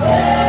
Yeah.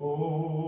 Oh,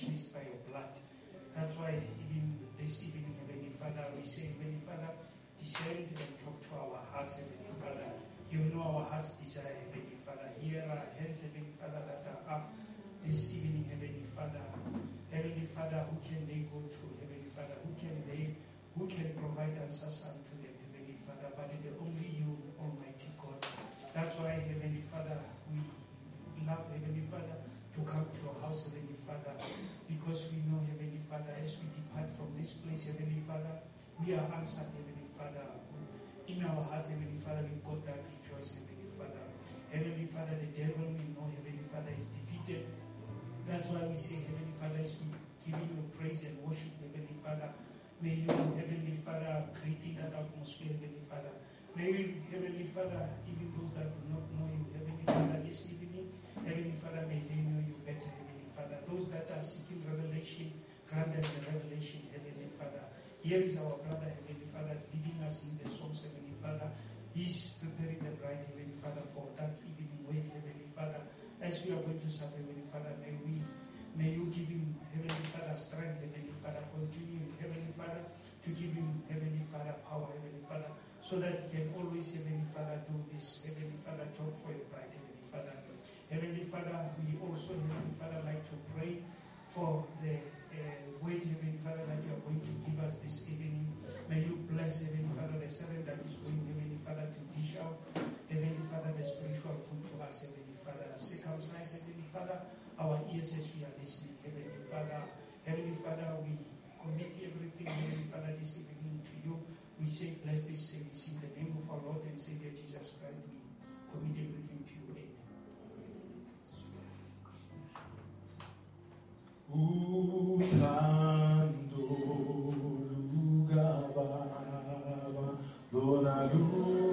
purchased by your blood. That's why even this evening, Heavenly Father, we say, Heavenly Father, descend and talk to our hearts, Heavenly Father. You know our heart's desire, Heavenly Father. Here are hands, Heavenly Father, that are up this evening, Heavenly Father. Heavenly Father, who can they go to, Heavenly Father? Who can they, who can provide answers unto them, Heavenly Father? But the only you, Almighty God. That's why, Heavenly Father, we love, Heavenly Father, to come to your house, Heavenly Father, because we know, Heavenly Father, as we depart from this place, Heavenly Father, we are answered, Heavenly Father. In our hearts, Heavenly Father, we've got that rejoice, Heavenly Father. Heavenly Father, the devil we know, Heavenly Father, is defeated. That's why we say, Heavenly Father, as we give you praise and worship, Heavenly Father, may you, Heavenly Father, Maybe, Heavenly Father, May you Heavenly Father, even those that do not know you, Heavenly Father, this evening, Heavenly Father, may they know you better, Heavenly Father. Those that are seeking revelation, grant them the revelation, Heavenly Father. Here is our brother, Heavenly Father, leading us in the songs, Heavenly Father. He's preparing the bride, Heavenly Father, for that evening wait, Heavenly Father. As we are going to supper, Heavenly Father, may we may you give him, Heavenly Father, strength, Heavenly Father. Continue, Heavenly Father, to give him, Heavenly Father, power, Heavenly Father, so that he can always, Heavenly Father, do this, Heavenly Father, job for your bride, Heavenly Father. Heavenly Father, we also, Heavenly Father, like to pray for the uh, word, Heavenly Father, that you are going to give us this evening. May you bless, Heavenly Father, the servant that is going, Heavenly Father, to dish out, Heavenly Father, the spiritual food to us, Heavenly Father. Circumcise, Heavenly Father, our ears as we are listening, Heavenly Father. Heavenly Father, we commit everything, Heavenly Father, this evening to you. We say, bless this service in the name of our Lord and Savior Jesus Christ. We commit everything to you. Uthando lukababa lona luje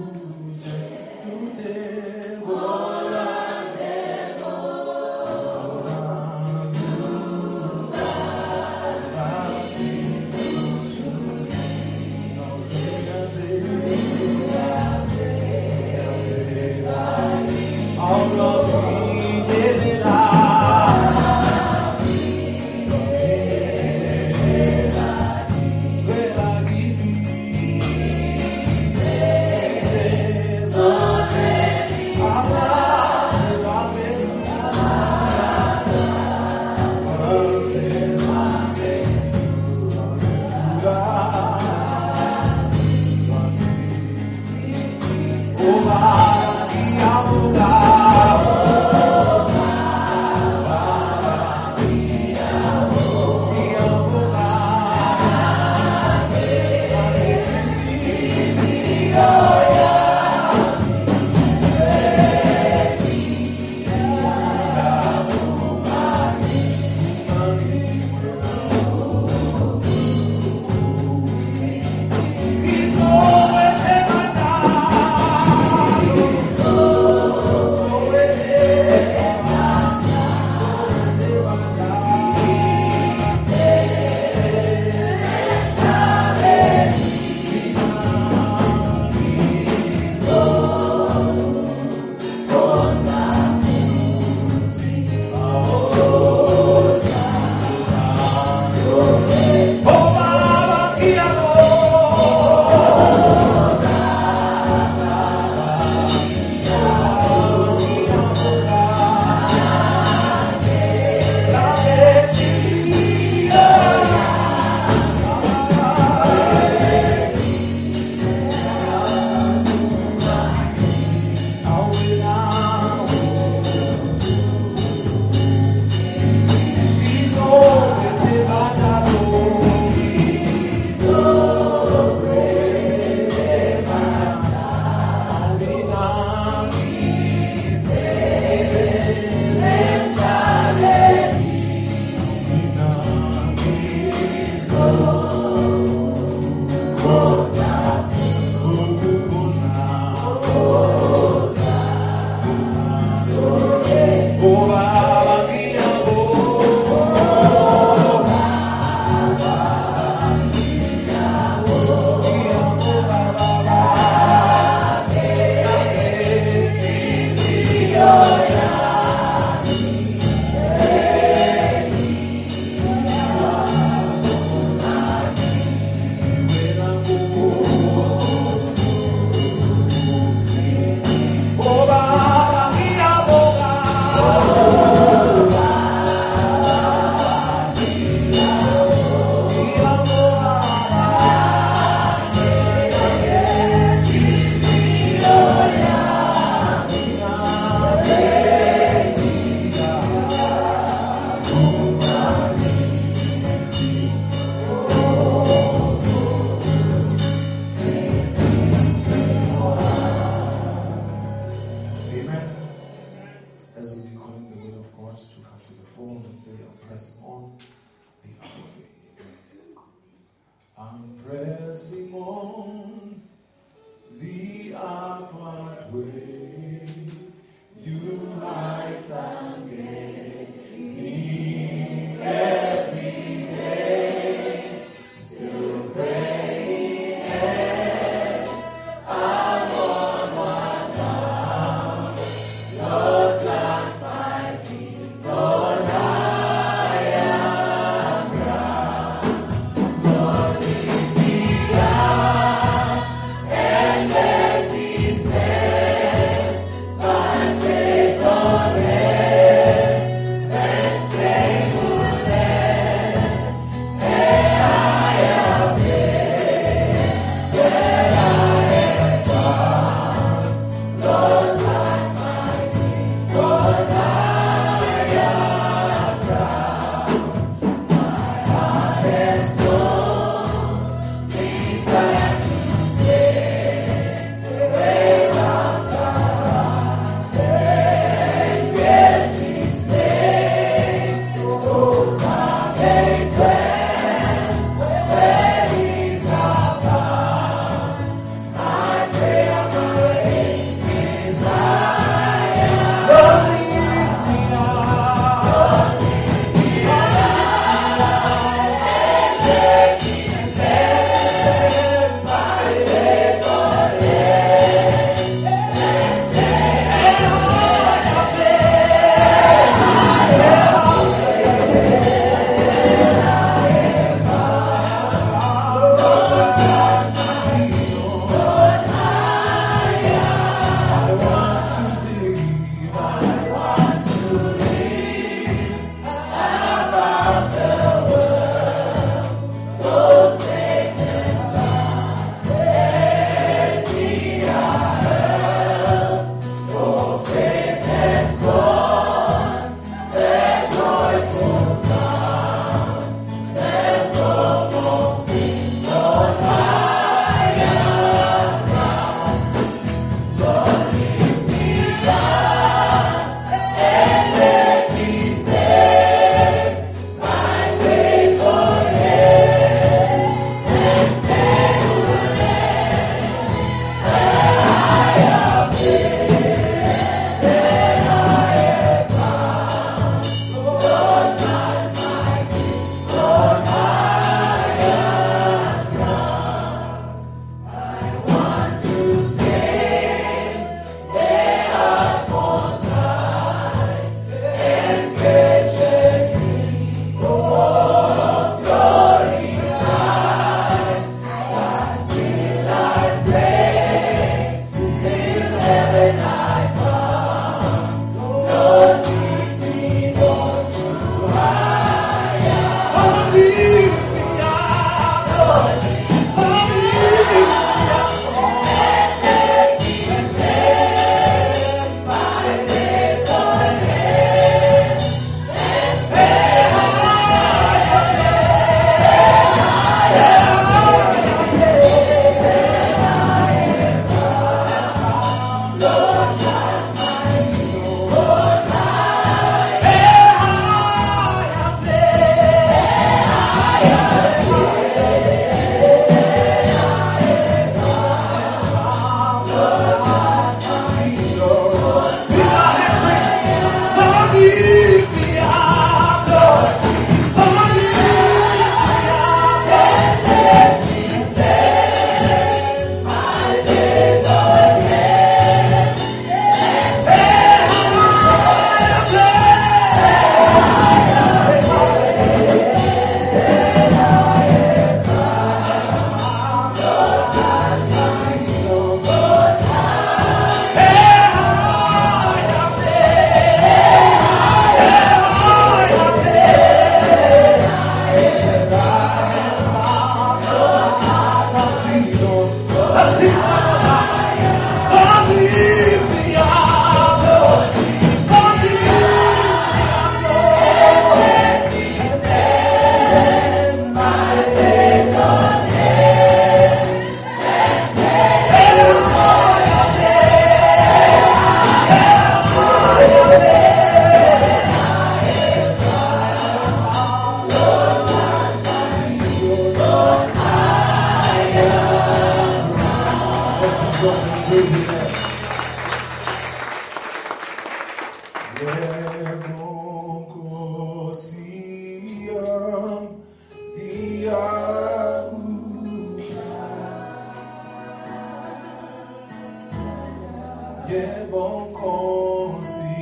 Yebo Nkosi,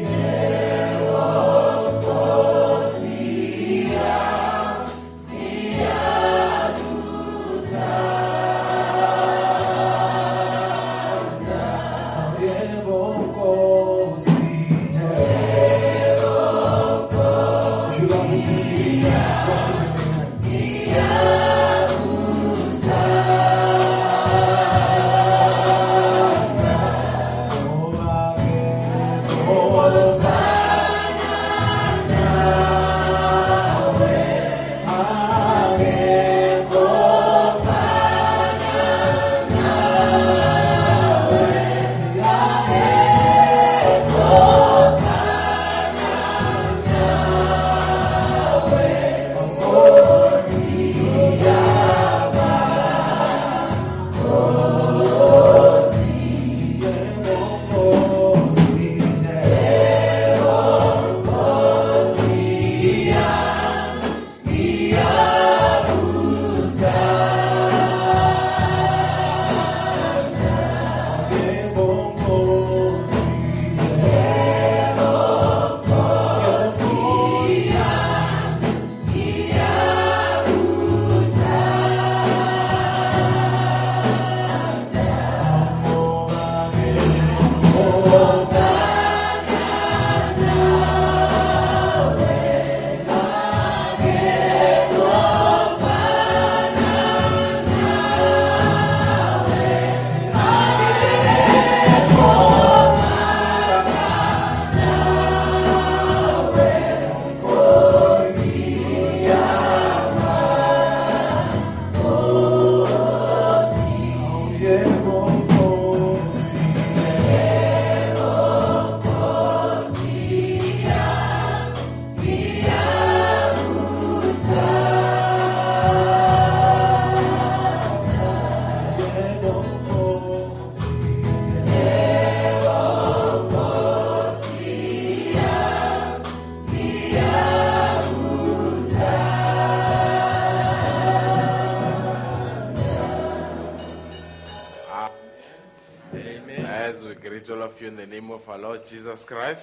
Yebo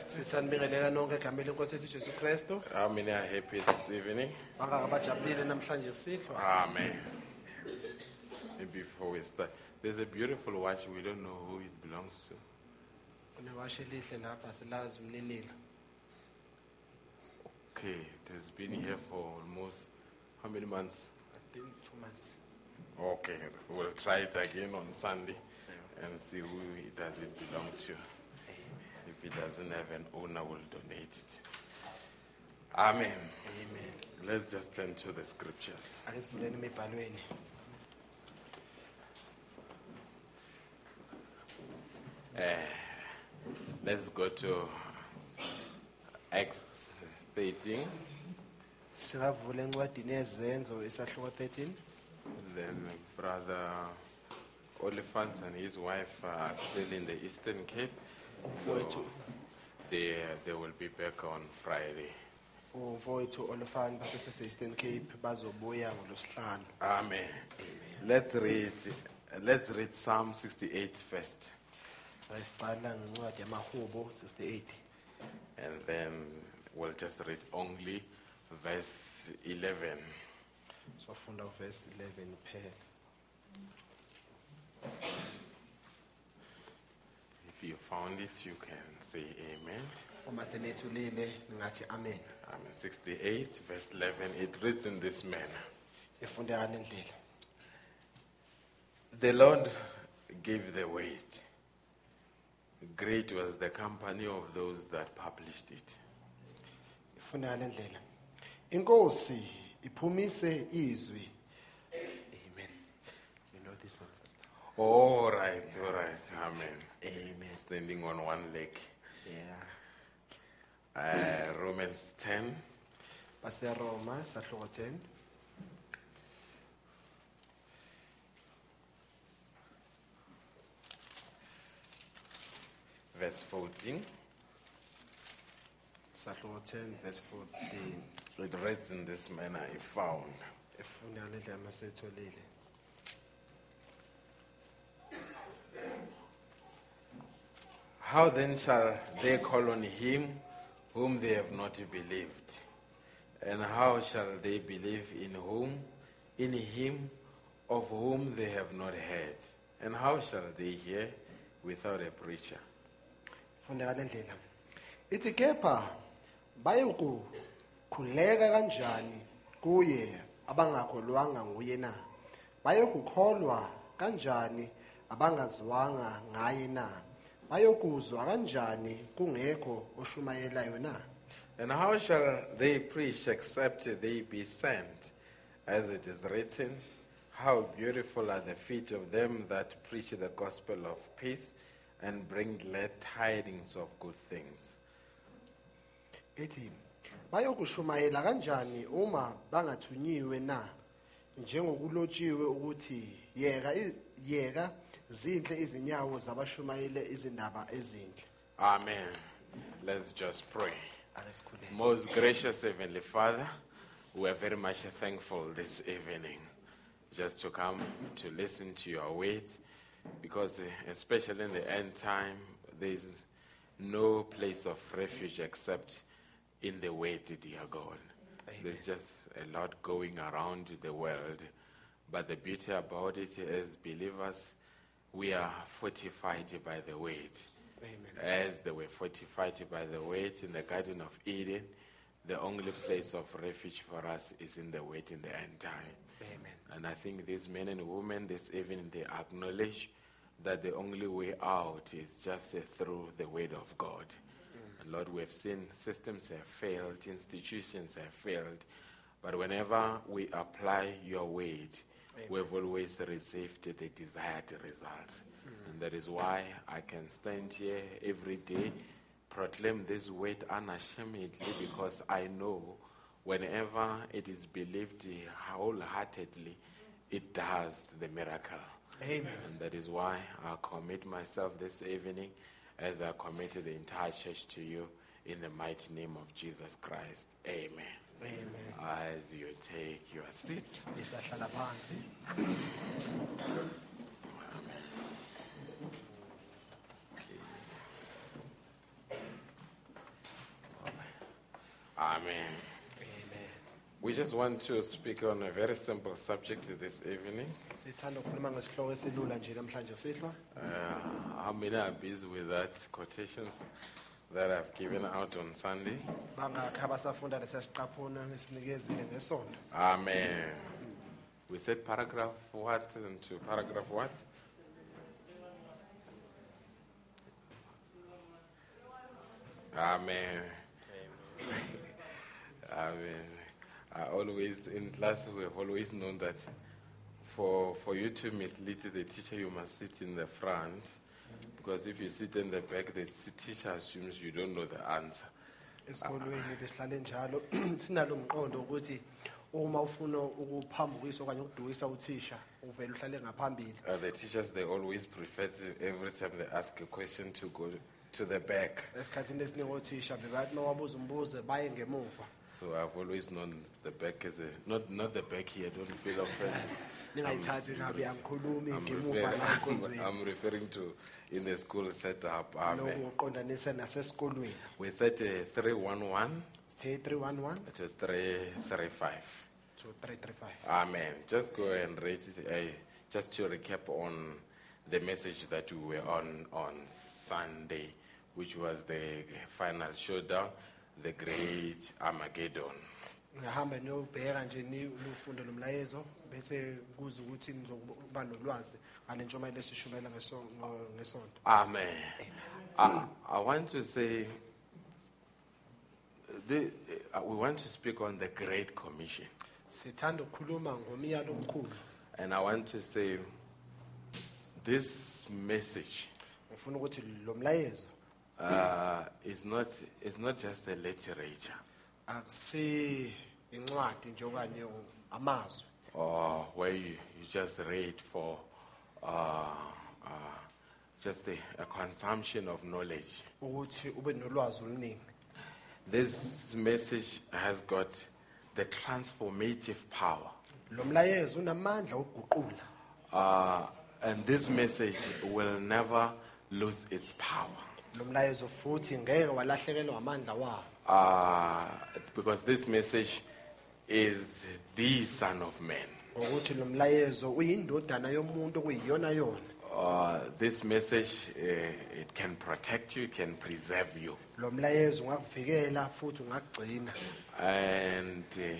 sisanibingelela nonke egameni lenkosi yethu ujesu kristu how many are happy this evening? bangaka namhlanje Amen. And before we start, there's a beautiful watch. We don't know who it belongs to. kunewashe elihle lapha silazi umninilo Okay, it has been here for almost how many months? i think two months Okay, we'll try it again on Sunday and see who it does it belong to. If it doesn't have an owner, we'll donate it. Amen. amen Let's just turn to the scriptures. emibhalweni eh, Let's go to Acts 13. singavula encwadini yezenzo isahluko 13 Then Brother Oliphant and his wife are still in the Eastern Cape. So they, they will be back on Friday. Oh, umfowethu olufani basese-eastern cape bazobuya ngolosihlanu Amen. Let's read, let's read Psalm 68 first. ake sicala ngencwadi yamahubo 68 And then we'll just read only verse 11. sofunda uvesi 11 phela If you found it, you can say amen. uma senethulile ningathi amen Amen. 68, verse 11. It reads in this manner. ifundeka le ndlela The Lord gave the weight. Great was the company of those that published it. ifuna ngale ndlela inkosi iphumise izwi amen you know this one first All right, all right, amen. Amen Standing on one leg. yeah Uh, Romans 10, baseroma sahloko 10 verse 14. sahloko 10 verse 14 It reads in this manner if found. efuna ngale ndlela maseyitholile How then shall they call on him whom they have not believed? And how shall they believe in whom? In him of whom they have not heard? And how shall they hear without a preacher? funda ngale ndlela ithi kepha bayokukhuleka kanjani kuye abangakholwanga nguye na bayokukholwa kanjani abangazwanga ngaye na bayokuzwa kanjani kungekho oshumayelayo na And how shall they preach except they be sent? As it is written, How beautiful are the feet of them that preach the gospel of peace and bring glad tidings of good things. ethi bayokushumayela kanjani uma bangathunyiwe na njengokulotshiwe ukuthi yeka i- yeka zinhle izinyawo zabashumayele izindaba ezinhle Amen. Let's just pray. Most gracious Heavenly Father, we are very much thankful this evening just to come to listen to your word because, uh, especially in the end time, there is no place of refuge except in the word, dear God. There's just a lot going around the world, but the beauty about it as believers, we are fortified by the word. Amen. As they were fortified by the word in the Garden of Eden, the only place of refuge for us is in the word in the end time. amen. And I think these men and women this evening they acknowledge that the only way out is just uh, through the word of God. And Lord, we have seen systems have failed, institutions have failed, but whenever we apply your word, we've always received the desired results. Mm. And that is why I can stand here every day, proclaim this word unashamedly, because I know whenever it is believed wholeheartedly, it does the miracle. amen And that is why I commit myself this evening as I committed the entire church to you in the mighty name of Jesus Christ. Amen. Amen As you take your seats. Amen. amen We just want to speak on a very simple subject this evening. sithanda ukukhuluma ngesihloko esilula nje namhlanje sihlwa Uh, how many are busy with that quotations that I've given out on Sunday? bangakhi abasafunda lesiya esinikezile ngesonto Amen. We said paragraph what and into paragraph what? Amen. Amen. I always, in class, we have always known that for, for you to mislead the teacher, you must sit in the front. Because if you sit in the back, the teacher assumes you don't know the answer. esikolweni besihlale njalo sinalo mqondo ukuthi uma ufuna ukuphambukisa okanye ukudukisa uthisha uvele uhlale ngaphambili Uh, the teachers, they always prefer to, every time they ask a question, to go to the back. esikhathini esiningi othisha bebathi uma wabuza umbuzo baye ngemuva So I've always known the back is a, not, not the back here, don't feel offended. ningayithathi kabi angikhulumi I'm ngemuva la referring, enkonzweni I'm referring to in the school setup. Amen. lokhu uqondanise nasesikolweni We set a 311 sithe 311 to 335. to 335 Amen. Just go and rate it. Uh, just to recap on the message that we were on on Sunday, which was the final showdown, the great Armageddon. Ngahamba niyobheka nje ni- niwufunde lo bese kuze ukuthi nizokuba nolwazi ngale ntshumayelo ngesonto Amen. I, I want to say, the, uh, we want to speak on the Great Commission. sithanda ukukhuluma ngomyalo omkhulu And I want to say, this message ngifuna ukuthi lo mlayezo uh, is, not, is not just a literature akusi incwadi nje okanye amazwi or where you, you just read for uh, uh, just a, a consumption of knowledge. ukuthi ube nolwazi oluningi This message has got the transformative power. lo mlayezo unamandla okuguqula Uh, and this message will never lose its power. lo mlayezo futhi ngeke walahlekelwa amandla wawo Uh, because this message is the Son of Man. ngokuthi lo mlayezo uyindodana yomuntu okuyiyona yona Uh, this message, uh, it can protect you, it can preserve you. lo mlayezo ungakuvikela futhi ungakugcina And uh,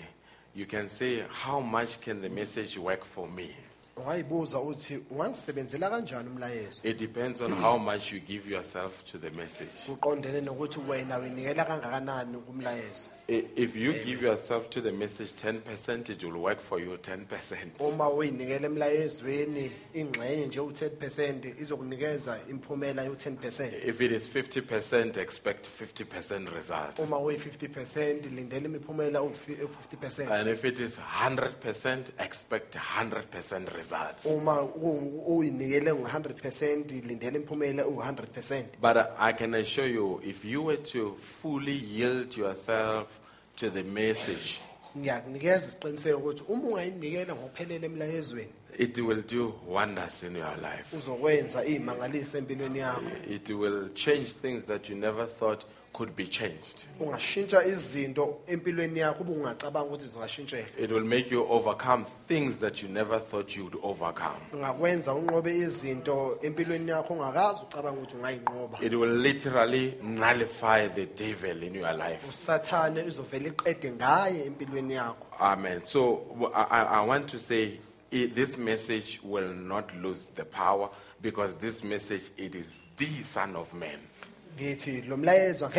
you can say, how much can the message work for me? Ungayibuza uthi ungangisebenzela kanjani umlayezo It depends on how much you give yourself to the message. kuqondene nokuthi wena uyinikela kangakanani kumlayezo I- If you give yourself to the message 10%, it will work for you 10%. uma uyinikela emlayezweni ingxenye nje u-10 percent izokunikeza imiphumela yo-10 percent If it is 50%, expect 50% results. uma uyi-50 percent lindela imiphumela u-50 percent And if it is 100%, expect 100% results. uma u- uyinikele ngu-100 percent lindela imiphumela u-100 percent But I can assure you, if you were to fully yield yourself to the message, ngiyakunikeza isiqiniseko ukuthi uma ungayinikela ngokuphelele emlayezweni it will do wonders in your life. uzokwenza iy'mangaliso empilweni yakho It will change things that you never thought could be changed. ungashintsha izinto empilweni yakho ube ungacabanga ukuthi zingashintsheka It will make you overcome things that you never thought you would overcome. ungakwenza unqobe izinto empilweni yakho ungakazi ucabanga ukuthi ungayinqoba It will literally nullify the devil in your life. usathane izovele iqede ngaye empilweni yakho Amen. So w- I, I- I want to say i this message will not lose the power because this message it is the Son of Man. Ngithi lo mlayezo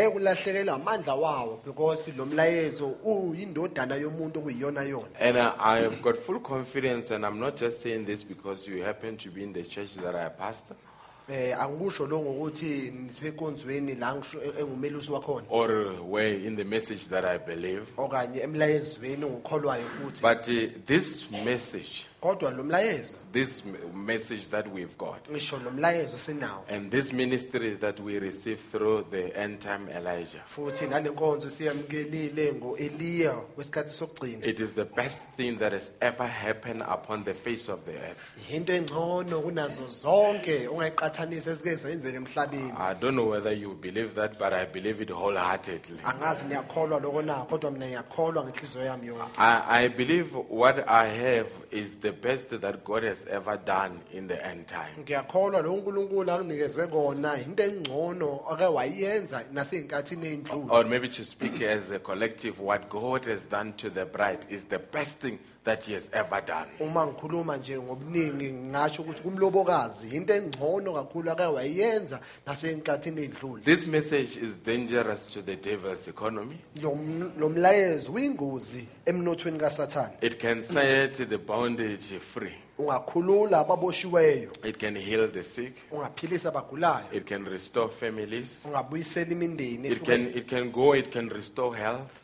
amandla wawo because lo mlayezo uyindodana yomuntu okuyiyona yona. And uh, I have got full confidence, and I'm not just saying this because you happen to be in the church that I pastor eh angikusho lo ngokuthi nisekonzweni la ngisho engumelusi wakhona. Or where in the message that I believe. okanye emlayezweni ngikholwayo futhi. But uh, this message, kodwa lo mlayezo. this m- message that we've got, ngisho lo mlayezo sinawo. And this ministry that we receive through the end time Elijah, futhi nale nkonzo siyamukelile ngoEliya wesikhathi sokugcina. It is the best thing that has ever happened upon the face of the earth. into engcono kunazo zonke esike emhlabeni I don't know whether you believe that, but I believe it wholeheartedly. angazi niyakholwa lokho na kodwa mina ngiyakholwa ngenhliziyo yami yonke I, I believe what I have is the best that God has ever done in the end time. ngiyakholwa lo uNkulunkulu akunikeze kona into engcono ake wayenza naseyinkathini eyindlule Or maybe to speak as a collective, what God has done to the bride is the best thing that He has ever done. uma ngikhuluma nje ngobuningi ngingasho ukuthi kumlobokazi into engcono kakhulu ake wayenza naseyinkathini eyindlule This message is dangerous to the devil's economy. lo m- lo mlayezo uyingozi emnothweni kaSathane It can set the bondage free. Ungakhulula ababoshiweyo It can heal the sick. ungaphilisa abagulayo It can restore families. ungabuyisela imindeni It can, it can go, it can restore health.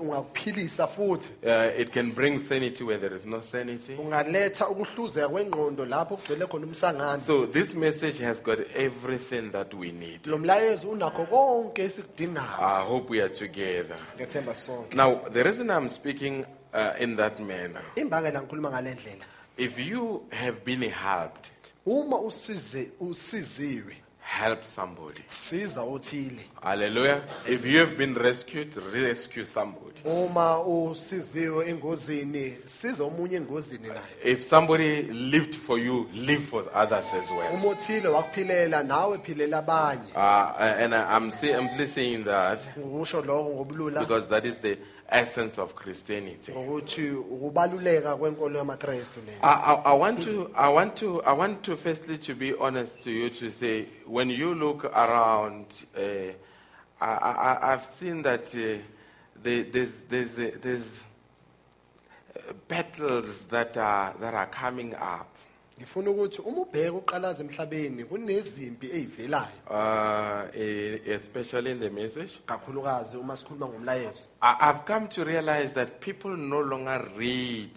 Ungakuphilisa futhi Uh, it can bring sanity where there is no sanity. ungaletha ukuhluzeka kwengqondo lapho kugcwele khona umsangano So this message has got everything that we need. lo mlayezo unakho konke esikudingayo I hope we are together. ngethemba sonke Now, the reason I'm speaking uh, in that manner, imbangela ngikhuluma ngale ndlela if you have been helped, uma usize usiziwe help somebody. siza othile Hallelujah. If you have been rescued, rescue somebody. uma usiziwe engozini siza omunye engozini naye If somebody lived for you, live for others as well. uma othile wakuphilela nawe philela abanye Uh, and I, I'm say, simply saying that ngikusho lokho ngobulula because that is the essence of Christianity. ngokuthi ukubaluleka kwenkolo yamakrestu le I, I, I want to, I want to, I want to firstly to be honest to you to say when you look around, uh, I, I, I've seen that uh, there, there's, there's, there's uh, battles that are, that are coming up. Ngifuna ukuthi uma ubheka uqalaza emhlabeni kunezimpi ezivelayo Uh, eh, especially in the message. kakhulukazi uma sikhuluma ngomlayezo I, I've come to realize that people no longer read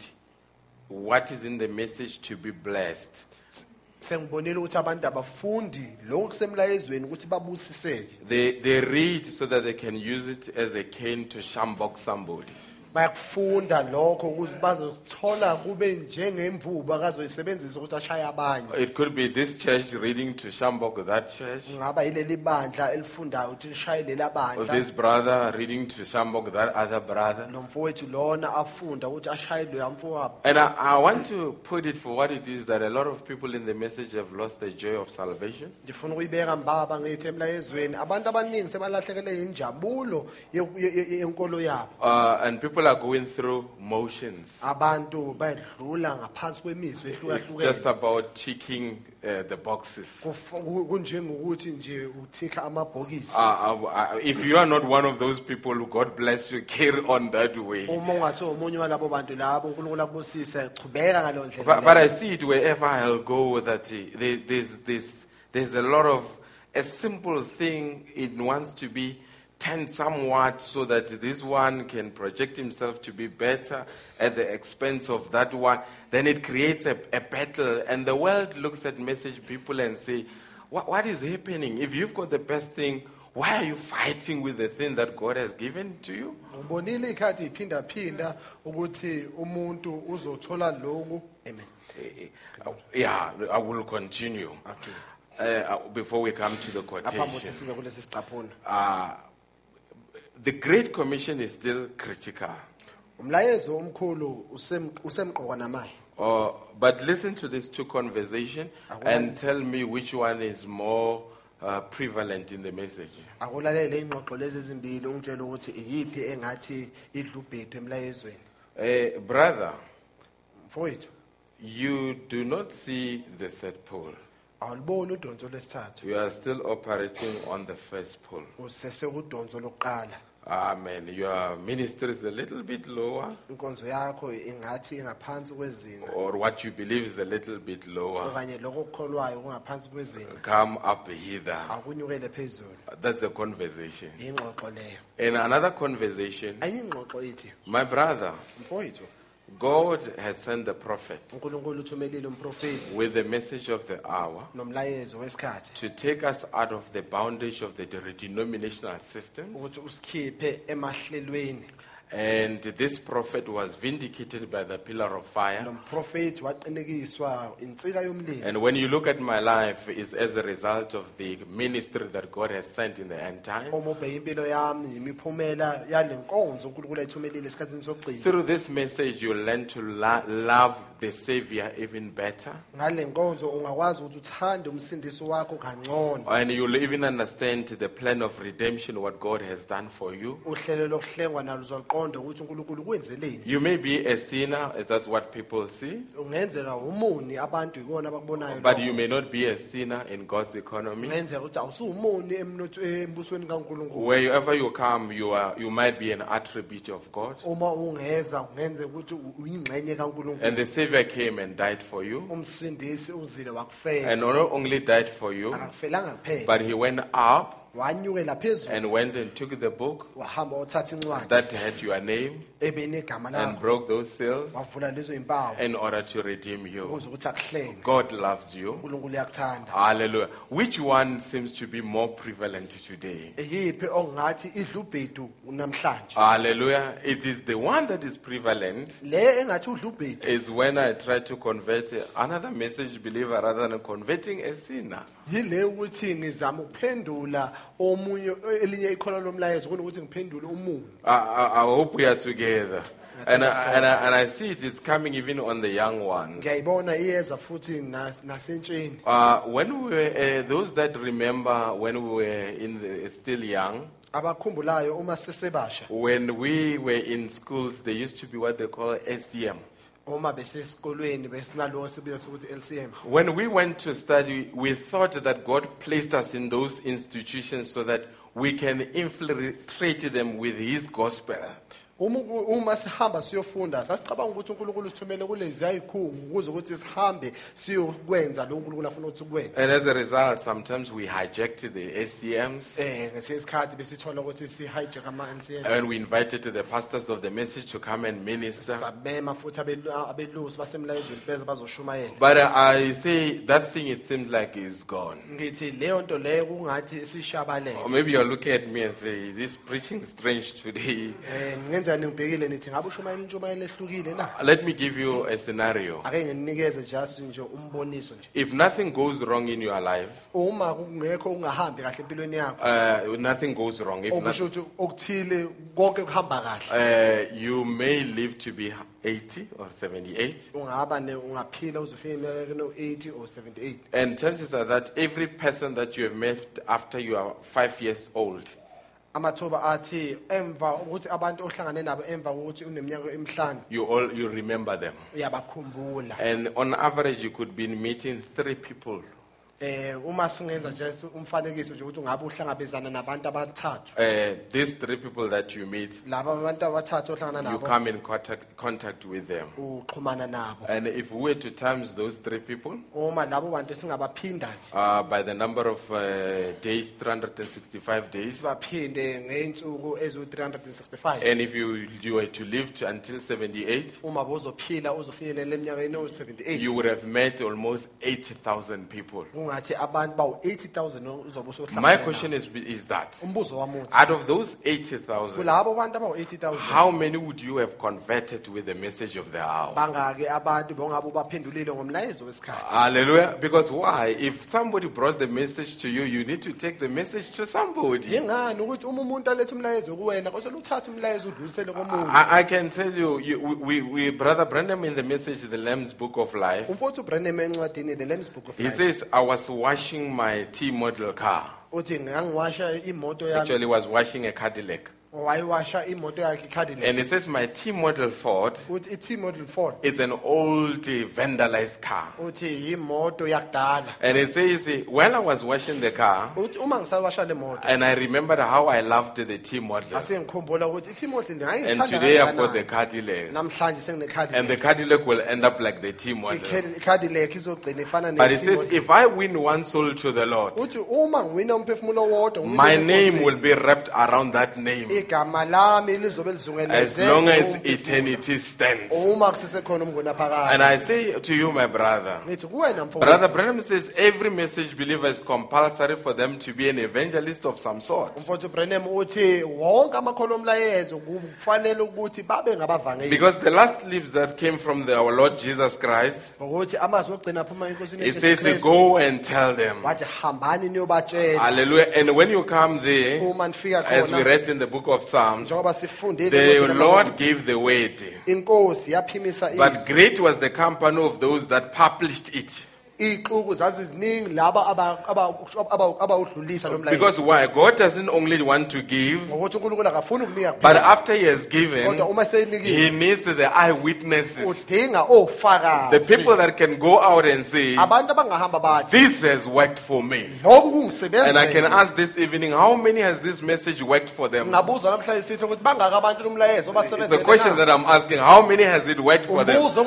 what is in the message to be blessed. sengibonile ukuthi abantu abafundi kusemlayezweni ukuthi babusiseke They, they read so that they can use it as a cane to sjambok somebody. Bayakufunda lokho bazothola kube akazoyisebenzisa ukuthi ashaye abanye. It could be this church reading to sjambok that church, kungaba yileli bandla elifundayo ukuthi lishaye lela or bandla this brother reading to sjambok that other brother. nomfowethu lona afunda ukuthi ashaye loya mfowabo And I, I want to put it for what it is that a lot of people in the message have lost the joy of salvation. ukuyibeka mbaba ngithi emlayezweni abantu abaningi sebalahlekelwe injabulo ye- ye- ye- yenkolo yabo. Uh, and people are going through motions. abantu bayadlula ngaphansi kwemizwa It's just ehlukahlukene about ticking uh, the boxes. Kuf- ku- kunjengokuthi nje uthikha amabhokisi Uh, uh, uh, if you are not one of those people, God bless you, carry on that way. uma ungase omunye walabo bantu labo unkulunkulu akubusise chubeka ngaleyo But, but. I see it wherever I'll go that uh, there, there's, there's, there's a lot of a simple thing it wants to be turned somewhat so that this one can project himself to be better at the expense of that one. Then it creates a, a battle, and the world looks at message people and say, what, what is happening? If you've got the best thing, why are you fighting with the thing that God has given to you? ubonile ikhathi iphinda ukuthi umuntu uzothola lokhu amen Eh, eh, Yeah, I will continue. okay Uh, before we come to the quotation, size kulesi siqaphuna uh, the Great Commission is still critical. umlayezo omkhulu usem- usemqoka namaye Uh, but listen to these two conversations and tell me which one is more uh, prevalent in the message. akulalele ingxoxo lezi ezimbili ungitshela ukuthi iyiphi engathi idlubhedu emlayezweni Uh, brother, mfowethu you do not see the third pole. awuliboni udonso lwesithathu You are still operating on the first pole. lokuqala Amen. Your ministry is a little bit lower, inkonzo yakho ingathi ingaphansi kwezinga or what you believe is a little bit lower. okanye lokho okukholwayo kungaphansi kwezinga Come up hither. akunyukele phezulu That's a conversation. ingxoxo leyo In another conversation, enye ingxoxo ithi my brother, mfowethu God has sent the prophet unkulunkulu uthumelile umprofethi with the message of the hour nomlayezo wesikhathi to take us out of the bondage of the denominational systems. ukuthi usikhiphe emahlelweni And this prophet was vindicated by the pillar of fire. lo waqinekiswa insika yomlilo And when you look at my life, it's as a result of the ministry that God has sent in the end time. uma ubheka impilo yami imiphumela yale nkonzo unkulunkulu ayithumelile esikhathini sokugcina Through this message, you learn to lo- love the Savior even better. ngale nkonzo ungakwazi ukuthi uthande umsindisi wakho kangcono And you'll even understand the plan of redemption, what God has done for you. uhlelo lokuhlengwa nalo uzoluqonda ukuthi unkulunkulu kwenzeleni You may be a sinner, eh, that's what people see, ungenzeka umuni abantu ikona abakubonayo but you may not be a sinner in God's economy. kungenzeka ukuthi awusuwumuni embusweni kankulunkulu. Wherever you come, you, are, you might be an attribute of God. uma ungeza kungenzeka ukuthi uyingxenye kankulunkulu. And the Savior came and died for you. umsindisi uzile wakufela. And not only died for you, but he went up wanyukela phezulu and went and took the book wahamba wathatha incwadi that had your name ebenegama and lakho broke those seals wavula lezo impawu in order to redeem you. ukuze ukuthi akuhlenge God loves you. unkulunkulu uyakuthanda Hallelujah. Which one seems to be more prevalent today? iyiphi ongathi idlubhedu namhlanje Hallelujah. It is the one that is prevalent. le engathi udlubhedu Is when I try to convert another message believer rather than converting a sinner. Yile ukuthi ngizama ukuphendula omunye elinye ikhono lomlayezo kunokuthi ngiphendule I, I, I hope we are together. And I, and, I, and I see it is coming even on the young ones. ngiyayibona iyeza futhi nas- nasentsheni Uh, when we were, uh, those that remember when we were in the, still young, abakhumbulayo uma sisebasha when we were in schools, there used to be what they call SCM. When we went to study, we thought that God placed us in those institutions so that we can infiltrate them with His gospel. Uma sihamba siyofunda sasicabanga ukuthi uNkulunkulu usithumele kulezi ayikhungu ukuze ukuthi sihambe siyokwenza lo uNkulunkulu afuna ukuthi ukwenze And as a result, sometimes we hijacked the SCMs eh ngesinye isikhathi besithola ukuthi si hijack ama LCM and we invited the pastors of the message to come and minister. sabema futhi abelu- abelusi basemlayezweni beze bazoshumayela But I say that thing, it seems like is gone. ngithi leyo nto leyo kungathi sishabalele Or maybe you're looking at me and say, is this preaching strange today? eh ngibhekile nithi ngabe ushumayela intshumayelo ehlukile na Let me give you a scenario. ake nginikeze just nje umboniso nje If nothing goes wrong in your life, uma kungekho ungahambi kahle empilweni yakho uh, nothing goes wrong. If not, ukuthi okuthile konke kuhamba kahle uh, you may live to be 80 or 78. ungaba ne ungaphila uzofika 80 or 78 And chances are that every person that you have met after you are five years old, amathuba athi emva ukuthi abantu ohlangane nabo emva kokuthi uneminyaka emihlanu you all you remember them. uyabakhumbula And on average, you could be meeting three people. Eh uma singenza nje umfanekiso nje ukuthi ungabe uhlangabezana nabantu abathathu. Uh, these three people that you meet, laba abantu abathathu ohlangana you nabo come in contact, contact with them. uxhumana nabo. And if we were to times those three people uma labo bantu singabaphinda nje uh, by the number of uh, days, 365 days, sibaphinde ngeinsuku ezu 365 and if you, you were to live to, until 78, uma bozophila uzofinyelela eminyakeni o you 78 would have met almost 80,000 people. Kungathi abantu bawu 80000 uzobe My question is, is that umbuzo wami uthi out of those 80,000, kulabo bantu abawu 80000 how many would you have converted with the message of the hour? bangake abantu bongabe ubaphendulile ngomlayezo wesikhathi Hallelujah. Because why? If somebody brought the message to you, you need to take the message to somebody. yingani ukuthi uma umuntu alethe umlayezo kuwena kosele uthathe umlayezo udlulisele komunye I, I can tell you, you we, we, Brother Branham in the message, the Lamb's Book of Life, umfowethu encwadini the lambs book of he life says, I was washing my T model car. uthi ngangiwasha imoto yami Actually, was washing a Cadillac. Wayiwasha imoto yakhe iCadillac And it says, my T model Ford, uthi i-T model Ford it's an old vandalized car. uthi yimoto yakudala And it says, when I was washing the car, uthi uma ngisawasha le moto and I remembered how I loved the T model. asengikhumbula ukuthi i-T model And today I've got the. Cadillac. And the Cadillac will end up like the T model. iCadillac izogcina ifana But it says, if I win one soul to the Lord, uthi uma ngiwina umphefumulo wodwa ngiwina my name will be wrapped around that name igama lami lizobe as lizungeleze long as eternity stands. uma kusesekhona umngona And phakathi I say to you, my brother, ngithi kuwena Brother mfowethu Branham says every message believer is compulsory for them to be an evangelist of some sort. umfowethu Branham uthi wonke amakhono omlayezo kufanele ukuthi babe ngabavangeli Because the last lips that came from the, our Lord Jesus Christ, ngokuthi amazwi ogcina aphuma enkosini it says, Kristu, go and tell them. wathi hambani niyobatshela Hallelujah. And when you come there, uma nifika as we khona read in the book of Psalms, the Lord gave the word. But great was the company of those that published it. Iy'xuku zaziziningi laba aba- aba- aba- abawudlulisa lo mlayezo Because why? God doesn't only want to give, ngokuthi unkulunkulu akafuni ukunika but kuphela after He has given, kodwa seyinikile He needs the eyewitnesses. udinga The ofakazi people that can go out and say, abantu abangahamba bathi This has worked for me. lokhu And I can kungisebenzela ask this evening, how many has this message worked for them? ngabuzwa namhlanje ukuthi bangaki abantu lumlayezo It's a question that I'm asking. How many has it worked for them? umbuzo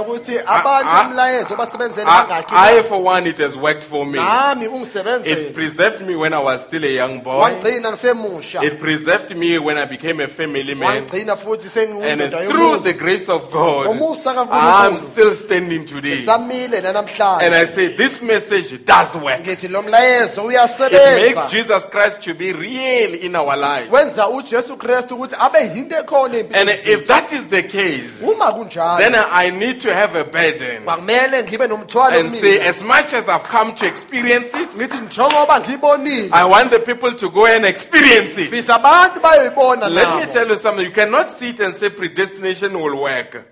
ukuthi abantu I- umlayezo basebenzele I, bangaki I, for one, it has worked for me. nami It ungisebenzele preserved me when I was still a young boy. wangigcina ngisemusha It preserved me when I became a family man. wangigcina futhi And sengiyindoda through the grace of God, ngomusa I'm still standing today. samile And nanamhlanje I say, this message does work. ngithi lo mlayezo It makes uyasebenza Jesus Christ to be real in our life. wenza uJesu Kristu ukuthi abe yinto ekhona And empilweni if that is the case, uma kunjalo then I need to have a burden kwakumele ngibe nomthwalo and say, say, as much as I've come to experience it, ngithi njengoba ngiyibonile I want the people to go and experience it. fisa abantu bayoyibona Let me tell you something. You cannot sit and say predestination will work.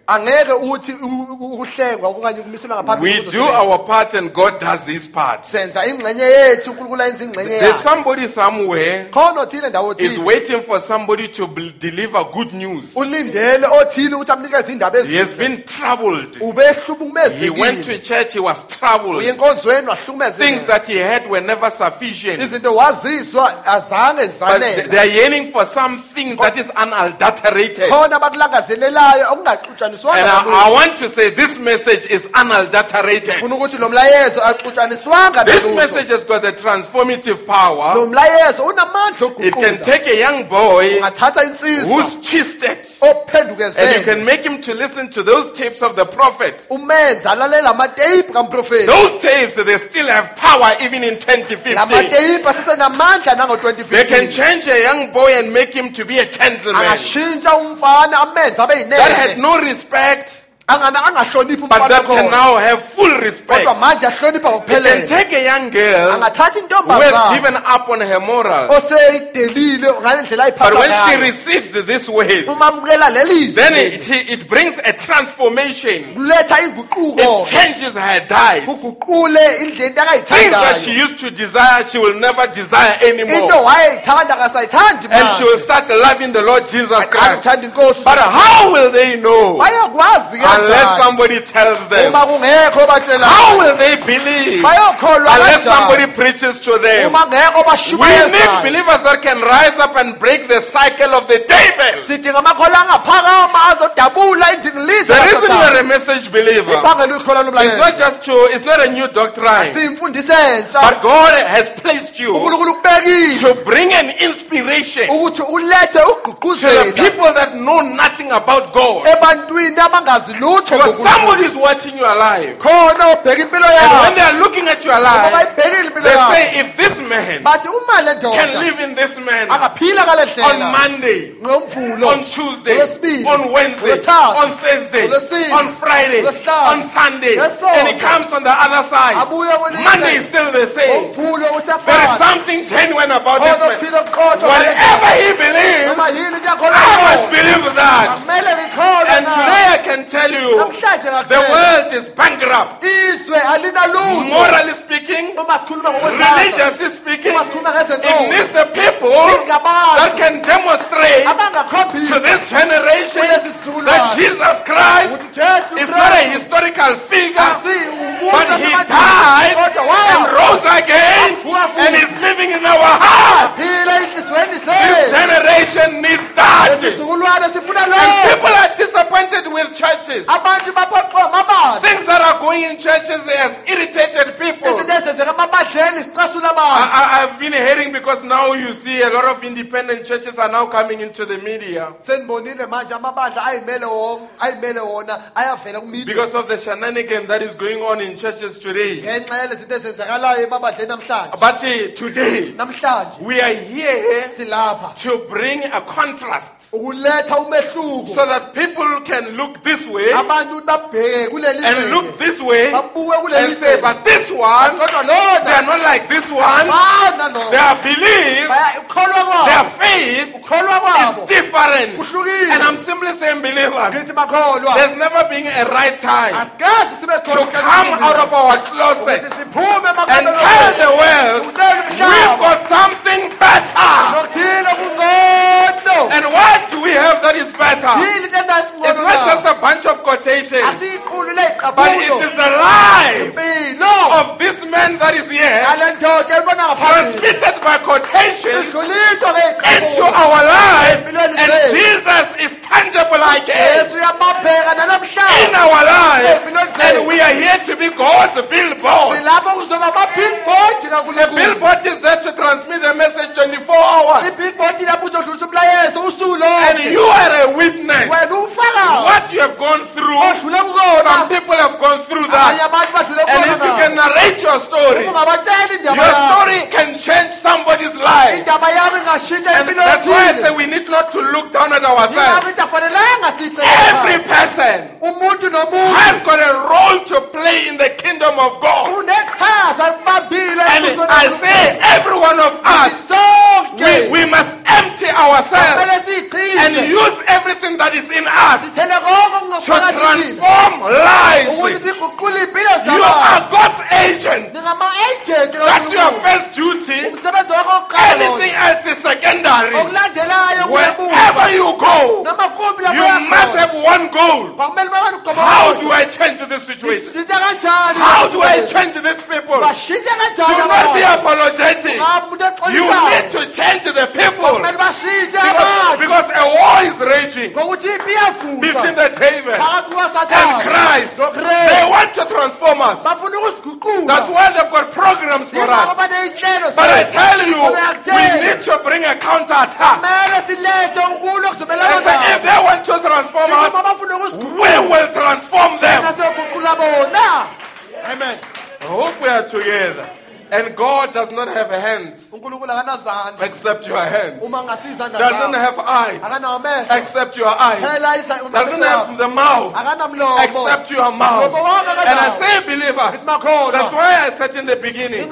We do our part and God does his part. senza ingxenye yethu unkulunkulu ayenza ingxenye There's somebody somewhere khona othile ndawo is waiting for somebody to deliver good news. ulindele othile ukuthi amnikeze indaba He has been troubled. He went to church, he was troubled. Uyenkonzweni Things that he had were never sufficient. izinto wazizwa azange But they, they are yearning for something that is unadulterated. And I, I want to say this message is unadulterated. funa ukuthi lo mlayezo axutshaniswanga This message has got a transformative power. lo mlayezo unamandla It can take a young boy who's twisted and you can make him to listen to those tapes of the prophet. Umenza alalela amateyiphi kamprofeti Those tapes, they still have power even in la 2050. mateyiphi They can nango-2015 change a young boy and make him to be a gentleman. Angashintsha umfana amenze abe that had yinene no respect, but that can now have full respect. kodwa manje ahlonipha You can take a young girl who has given up on her morals, oseyidelile ngale ndlela but when she receives this word, uma amukela leli then it, it brings a transformation. It changes her diet. Things that she used to desire, she will never desire anymore. And she will start loving the Lord Jesus Christ. But how will they know unless somebody tells them? How will they believe? Unless somebody preaches to them? We need believers that can rise up and break the cycle of the devil. sidinga amakholwa angaphakama azodabula indingilizi The reason you are a message believer is not just to, it's not a new doctrine, but God has placed you to bring an inspiration to the people that know nothing about God. Lutho Because somebody is watching your life. khona obheka impilo And when they are looking at your life, bayibhekile impilo they say, if this man bathi uma le can ndoda live in this man angaphila ngale on ndlela Monday, ngomvulo on Tuesday, ngolwesibili on Wednesday, ngolwesithathu on Thursday, ngolwesine, on Friday, ngolwesihlanu, on Sunday, ngesonto, and he comes on the other side. abuye kwelinye Monday is icele, still the same. ngomvulo There is usafana something genuine about this khona man. okuthile okuqotho Whatever he believes, noma yini I must believe that. kumele And today I can tell you, the world is bankrupt. Morally speaking, religiously speaking, it needs the people that can demonstrate to this generation that Jesus Christ is not a historical figure, but he died and rose again and is living in our heart. This generation needs that. And people are disappointed with churches. abantu baphoxwa amabandla Things that are going in churches has irritated people. izinto ezenzeka amabandleni zicasula I, I've been hearing because now you see a lot of independent churches are now coming into the media. Senibonile manje amabandla ayimele wona ayimele wona ayavela kumedia because of the shenanigan that is going on in churches today. ngenxa yale zinto ezenzakalayo emabandleni namhlanje. But uh, today, we are here to bring a contrast. So that people can look this way abantu babheke kuleli and look this way babuke kuleli and say, but this one, they are not like this one. Their belief, their faith is different. And I'm simply saying, believers, there's never been a right time to come out of our closet and tell the world we've got something better. And what do we have that is better? into It's not just a bunch of quotations, but it is the life of this man that is here, yale ndoda elibona ngaphambili transmitted by quotations into our life. And Jesus is tangible again in our life. And we are here to be God's billboard. silapho kuzoba amabhilbhodi The billboard is there to transmit the message 24 hours. ibhilbhodi lapho uzodlulisa umlayezo usuku And you are a witness. What you have gone through, some people have gone through that. And if you can narrate your story, uma ungabatsheli indaba your story can change somebody's life. indaba yami ingashintsha And that's why I say we need not to look down at ourselves. Every person has got a role to play in the kingdom of God. And I say, every one of us, we, we must empty ourselves and use everything that is in us to transform lives. You are God's agent. That's your first duty. umsebenzi wakho wokuqala Anything else is secondary. Wherever you go, you must have one goal. How do I change this situation? How do I change these people? Do not be apologetic. You exolisayo. need to change the people. Because, because a war is raging between the phakathi and Christ. They want to transform us. That's why they've got programs for us. But I tell you, we need to bring a counterattack. kumele silethe unkulu okuzomelana And if they want to transform us, we will transform them. amen I hope we are together. And God does not have hands except your hands. Doesn't have eyes except your eyes. Doesn't have the mouth except your mouth. And I say, believers, that's why I said in the beginning,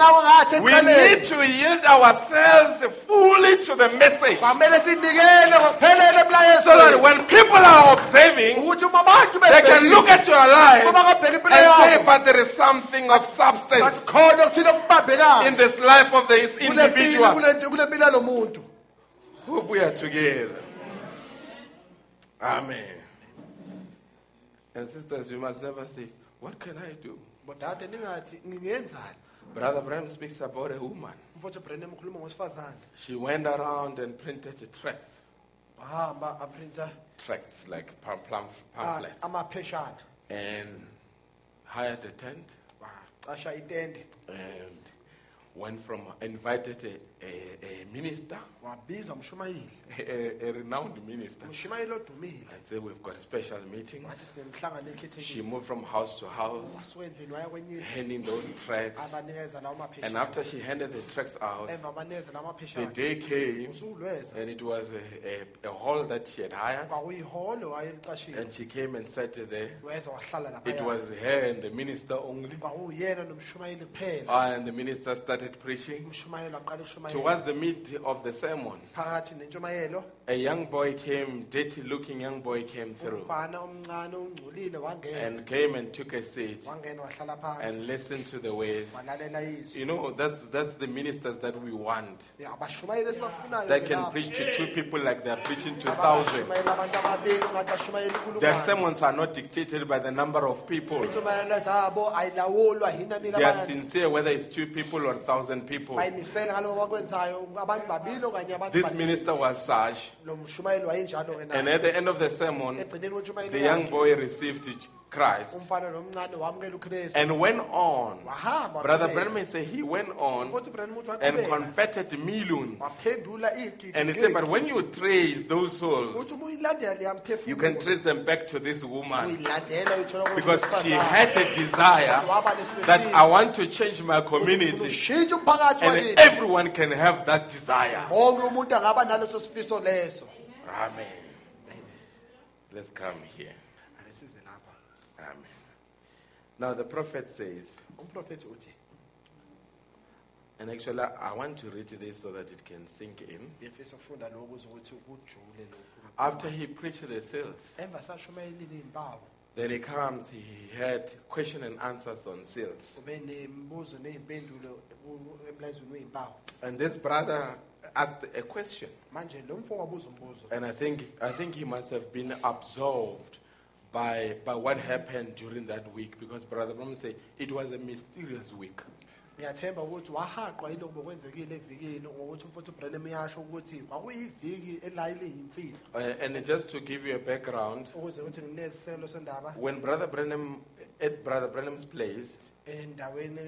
we need to yield ourselves fully to the message. kwamele sinikele ngokuphelele So that when people are observing, ukuthi uma abantu they can look at your life uma kabheka impilo and say, yakho but there is something of substance khona okuthile okubambekayo in this life of this individual. kule kule mpilo yalo muntu Hope we are together. Amen. And sisters, you must never say, What can I do? bodade ningathi ngingenzani Brother Bram speaks about a woman. mfowethu brenem ukhuluma ngosifazane She went around and printed the tracts, bahamba aprinta tracts like pam- pam- ah, pamphlets, amapheshana and hired a tent baqasha itende. and went from invited a, a, a minister, a, a eh, eh, eh, renowned minister, umshumayeli odumile and said, We've got special meetings. wathi sinemhlangano She ekhethekile moved from house to house, wasuka endlini waya kwenye indlu, handing those tracts. abanikeza lawo And after she handed the tracts out, emva banikeza lawo the day came usuku lweza and it was a, a, a hall that she had hired. And she came and sat there. weza wahlala It laphaya was her and the minister only. kwakuyena nomshumayeli kuphela Uh, and the minister started preaching. umshumayeli waqala ushumayeli Towards the mid of the sermon, a young boy came, dirty looking young boy came through umfana omncane ongcolile wangena and came and took a seat wangena wahlala phansi and listened to the walalela izwi You know, that's, that's the ministers that we want Ya, abashumayeli esibafunayo that can preach to two people like they're preaching to thousands. abashumayeli abantu ababili ngathi bashumayeli Their inkulungwane sermons are not dictated by the number of people. intshumayelo zabo ayilawulwa yinani They are labantu sincere whether it's two people or a thousand people. bayimisele ngaloko bakwenzayo abantu babili okanye abantu This babili. minister was such. Lo mshumayeli wayenjalo ke And at the end of the sermon, the young boy received Christ umfana nomncane wamukela ukristu and went on. wahamba Brother. Branham said he went on Futhi uBrenham uthi and waqhubeka. converted millions. waphendula iy'gidi And he said, but when you trace those souls, uthi uma uyilandela leya you can trace them back to this woman uyilandela uyithola kulo because she wesifazane. had a desire that. I want to change my community ushintshe umphakathi and wakithi everyone can have that desire. wonke umuntu angaba naleso sifiso leso Amen. Let's come here. ake size lapha Amen. Now the prophet says, uthi and actually I want to read this so that it can sink in. ngifisa ukufunda lokhu ukuze ukuthi kujule lokhu After he preached the seals, emva sashumayelile iy'mpawu then he comes, he had question and answers on seals. kube nemibuzo ney'mpendulo ku- emlayezweni wey'mpawu And this brother asked a question. manje lo mfo wabuza umbuzo And I think, I think he must have been absorbed by, by what happened during that week because Brother Bram said it was a mysterious week. ngiyathemba ukuthi wahaqwa yilokhu bokwenzekile evikini ngokuthi umfowethu ubrenham yasho ukuthi kwakuyiviki elayile yimfilo Uh, and just to give you a background, ukuze ukuthi nginesiselo sendaba when Brother Brenham, at Brother Brenham's place, endaweni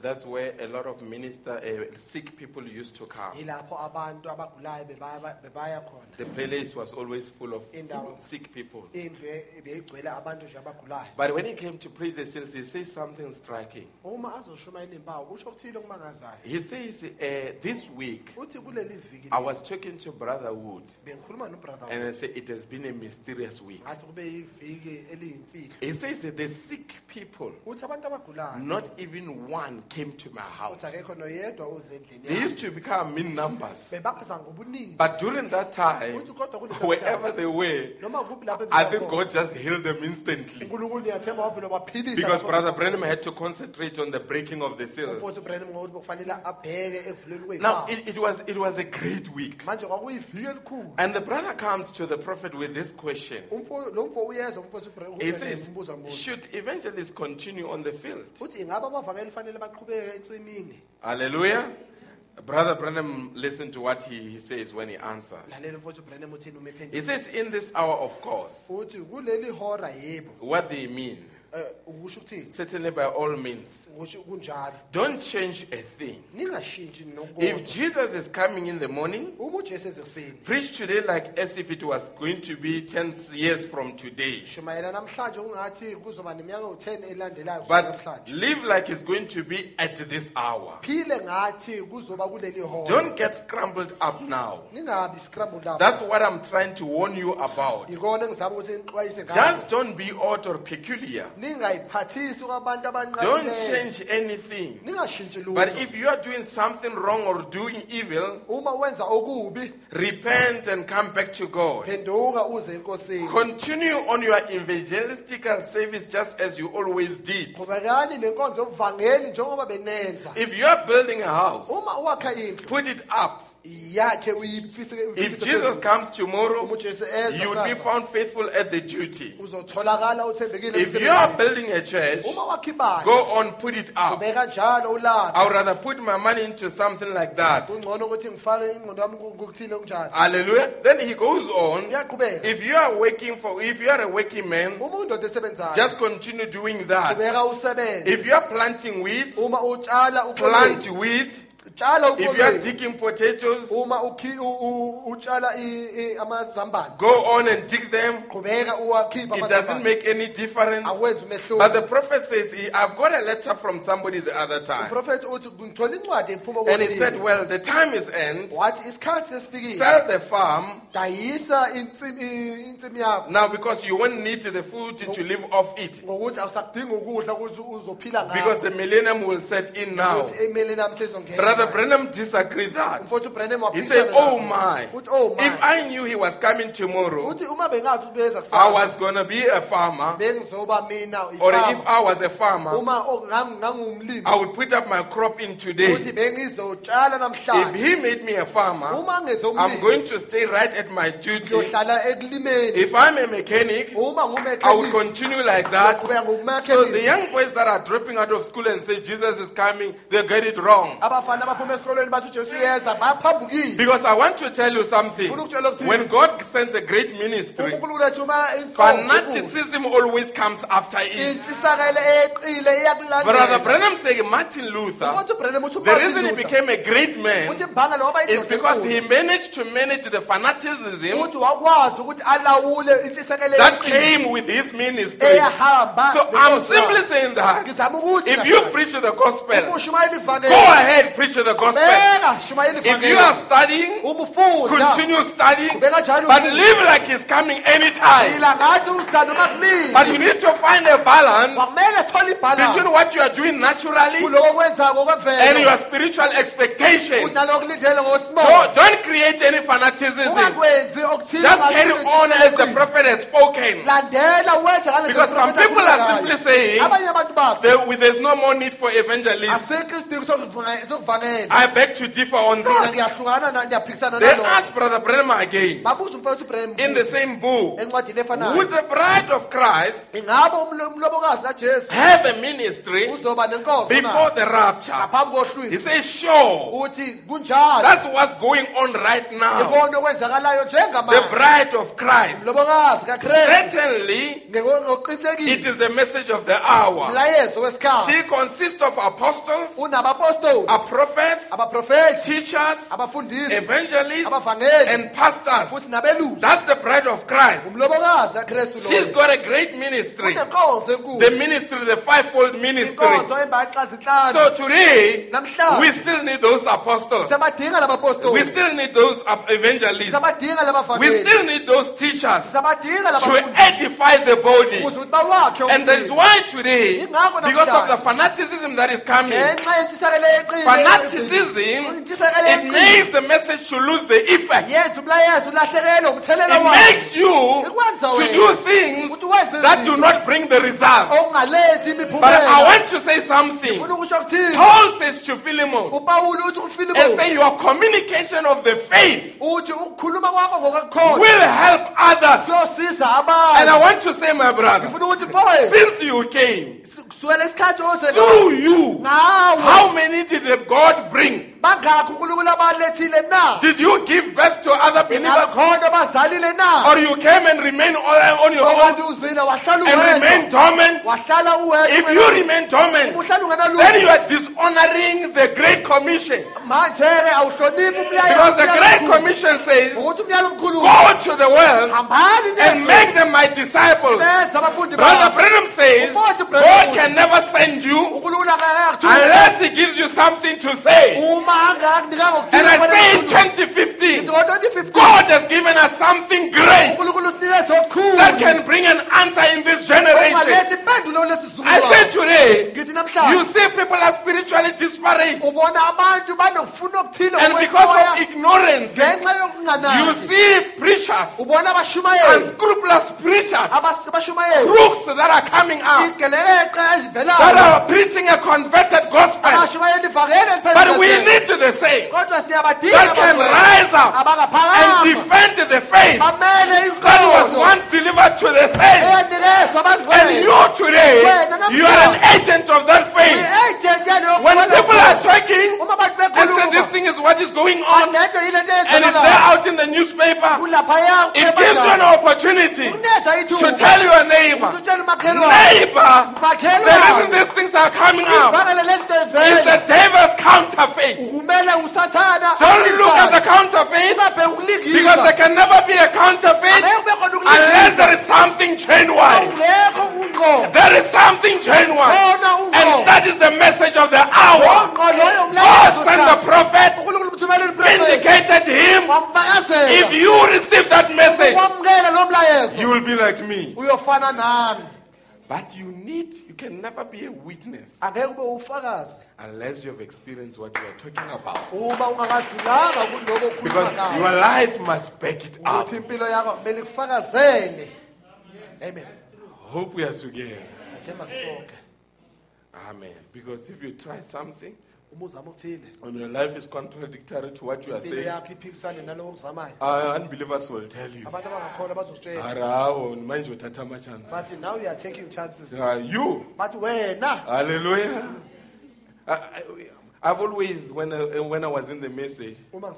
That's where a lot of minister, uh, sick people used to come. yilapho abantu abagulayo bebaya bebaya khona The place was always full of Indawo. sick people. indlu e- beyigcwele abantu nje abagulayo But when he came to preach the seals, he says something striking. uma azoshumayela impawu kusho okuthile okumangazayo He says, uh, This week, uthi kuleli viki I was talking to Brother Wood, bengikhuluma nobrother and I said, It has been a mysterious week. ngathi kube yiviki eliyimfihlo He says that the sick people, uthi abantu abagulayo not even one came to my house. uthi akekho noyedwa uze endlini They used to become in numbers. But during that time, uthi kodwa kulesi wherever they were, noma kuphi lapho I think God just healed them instantly. unkulunkulu ngiyathemba wavele wabaphilisa Because Brother Branham had to concentrate on the breaking of the seals. umfowethu uBrenham ngokuthi kufanele abheke ekuvuleni Now, it, it, was, it was a great week. manje kwakuyiviki elikhulu And the brother comes to the prophet with this question. Umfo- lo mfo uyeza umfowethu uBrenham He says, Should evangelists continue on the field? uthi ingabe abavangeli fanele baqhubeke ensimini Hallelujah. Brother Branham, listen to what he, he says when he answers. lalela umfowethu uBrenham uthini uma He ephendula says, In this hour, of course, uthi kuleli hora yebo what they mean, eh, ukusho ukuthini Eh, certainly by all means, don't change a thing. If Jesus is coming in the morning, uma ujesu ezekuseni preach today like as if it was going to be 10 years from today. shumayela namhlanje ungathi kuzoba neminyaka u-10 elandelayo kusuka But live like it's going to be at this hour. phile ngathi kuzoba kuleli hora Don't get scrambled up now. ningabi scrambled up That's what I'm trying to warn you about. ikona engizama ukuthi nixwayise Just don't be odd or peculiar. Ningayiphathisi kwabantu Don't abanqabileyo change anything. ningashintshi But lutho if you are doing something wrong or doing evil, uma wenza okubi repent and come back to God. phenduka uze enkosini Continue on your evangelistical service just as you always did. qhubekani nenkonzo yobuvangeli njengoba benenza If you are building a house, uma uwakha indlu put it up. Yakhe If Jesus comes tomorrow, uma ujesu eza you will be found faithful at the duty. If you are building a church, uma wakha ibandla go on, put it up. ubeka njalo ulapha I would rather put my money into something like that. kungcono ukuthi ngifake ingqondo yami ku- kukuthile okunjalo Hallelujah. Then he goes on. If you are working for, if you are a working man, uma undoda esebenzayo just continue doing that. If you are planting wheat, plant wheat. Tshala If you are digging potatoes, uma ukhi- u- u- utshala i- i- amazambane go on and dig them. qhubeka uwakhipha It doesn't amazambane make any difference. awenzi But the prophet says, he- I've got a letter from somebody the other time. uprofethi uthi ngithola incwadi ephuma And he said, Well, the time is end. wathi isikhathi sesifikile Sell the farm dayisa yakho now because you won't need the food to live off it. ngokuthi awusakudinga ukudla ukuze uzophila Because ngakho the millennium will set in now. ukuthi emeli nami sezongena Brother Brenham disagreed that. He said, oh, oh my. oh If I knew he was coming tomorrow, uthi uma bengathi ukuthi beza I was going to be a farmer. Or if I was a farmer, uma ngang- ngangumlimi I would put up my crop in today. If he made me a farmer, I'm going to stay right at my duty. If I'm a mechanic, I will continue like that. So the young boys that are dropping out of school and say Jesus is coming, they get it wrong. Abafana abaphuma esikolweni bathi ujesu uyeza baphambukile Because I want to tell you something. Ufuna ukutshela ukuthini? When God sends a great ministry, unkulunkulu lethu uma inkonzo fanaticism always comes after it. Brother Branham saying Martin Luther, kodwa uBrenham uthi the reason he became a great man uthi mbanga lo waba is because he managed to manage the fanaticism uthi wakwazi ukuthi alawule intshisekelo that came with his ministry. So I'm simply saying that if you preach the gospel, go ahead, preach the gospel. If you are studying, continue studying, but live like he's coming anytime. phila ngathi uza noma But you need to find a balance between what you are doing naturally and your spiritual expectation. kunaloko kulindele Don't, don't create any fanaticism. Just carry on as the prophet has spoken. Because some people are simply saying abanye abantu bathi There, there's no more need for evangelists. Asikho isidingo sokuvanga- sokuvangela ngiyakuvumela I beg to differ on that. ngiyahlukana na- ngiyaphikisana Then ask Brother Branham again babuza umfowethu ubraham in the same book. Would the bride of Christ ingabe umlo- umlobokazi kajesu have a ministry before the rapture? He says, sure. That's what's going on right now. The bride of Christ. Certainly, it is the message of the hour. She consists of apostles, a prophets, teachers, abafundisi evangelists, abavangeli and pastors. futhi nabelusi That's the bride of Christ. umlobokazi kakristu She's got a great ministry. unenkonzo The ministry, the fivefold ministry. inkonzo embaxa zinhlanu So today, Namhlanje. we still need those apostles. We still need those evangelists. We still need those teachers to edify the body. ukuze bawakhe And that is why today, because of the fanaticism that is coming, fanaticism, intshisekelo it makes the message to lose the effect. yenza umlayezo ulahlekelwe umthelela It makes you to do things that do not bring the result. But I want to say something. ufuna ukusho ukuthini Paul says to Philemon, upawule uthi and say your communication of the faith uthi ukukhuluma kwakho ngokakukhola will help others. And I want to say, my brother, ngifuna ukuthi mfowethu since you came, ose through you, ngawe how many did God bring? Bangakho unkulunkulu abalethile na? Did you give birth to other ingabe believers? khona abazalile na? Or you came and remained on uh, on your own? Okanye uzile wahlala and remained uwedwa dormant? If you remain dormant, then you are dishonoring the Great Commission. Because the Great Commission says, ukuthi umyalo omkhulu Go to the world and make them my disciples. Brother babo Branham says, God can never send you unless He gives you something to say. And I say in ukuthini 2015, God has given us something great unkulunkulu usinikeze okukhulu that can bring an answer in this generation. kulesi I say today, you see people are spiritually disparate. ubona abantu banokufuna okuthile And because of ignorance, you see preachers, unscrupulous preachers, crooks that are coming out, that are preaching a converted gospel. But we need to the same kodwa that can rise up and defend the faith. That was once delivered to the saints. And you today, you are an agent of that faith. When people are talking and say this thing is what is going on, and it's there out in the newspaper, it gives you an opportunity to tell your neighbor, neighbor, the reason these things are coming up is the devil's counterfeit. Usathana. Don't look at the counterfeit. Because there can never be a counterfeit Angeke kube khona unless there is something genuine. There is something genuine. And that is the message of the hour. God sent the prophet, vindicated him. If you receive that message, wamukela lo mlayezo. you will be like me. But you need, you can never be a witness. Angeke ube ufakazi unless you have experienced what you are talking about. uma ungakadlulanga kuloko okhuluma Because your life must back it up. ukuthi impilo yakho kumele ikufakazele amen Hope we are together. Amen. Because if you try something uma uzama okuthile and your life is contradictory to what you are saying, yakho iphikisane naloko okuzamayo uh, unbelievers will tell you. abantu abangakholwa bazokutshela Harawo, manje uthatha amachance. bathi now you are taking chances Uh, you, bathi wena hallelujah. I, I've always, when I, when I was in the message, uma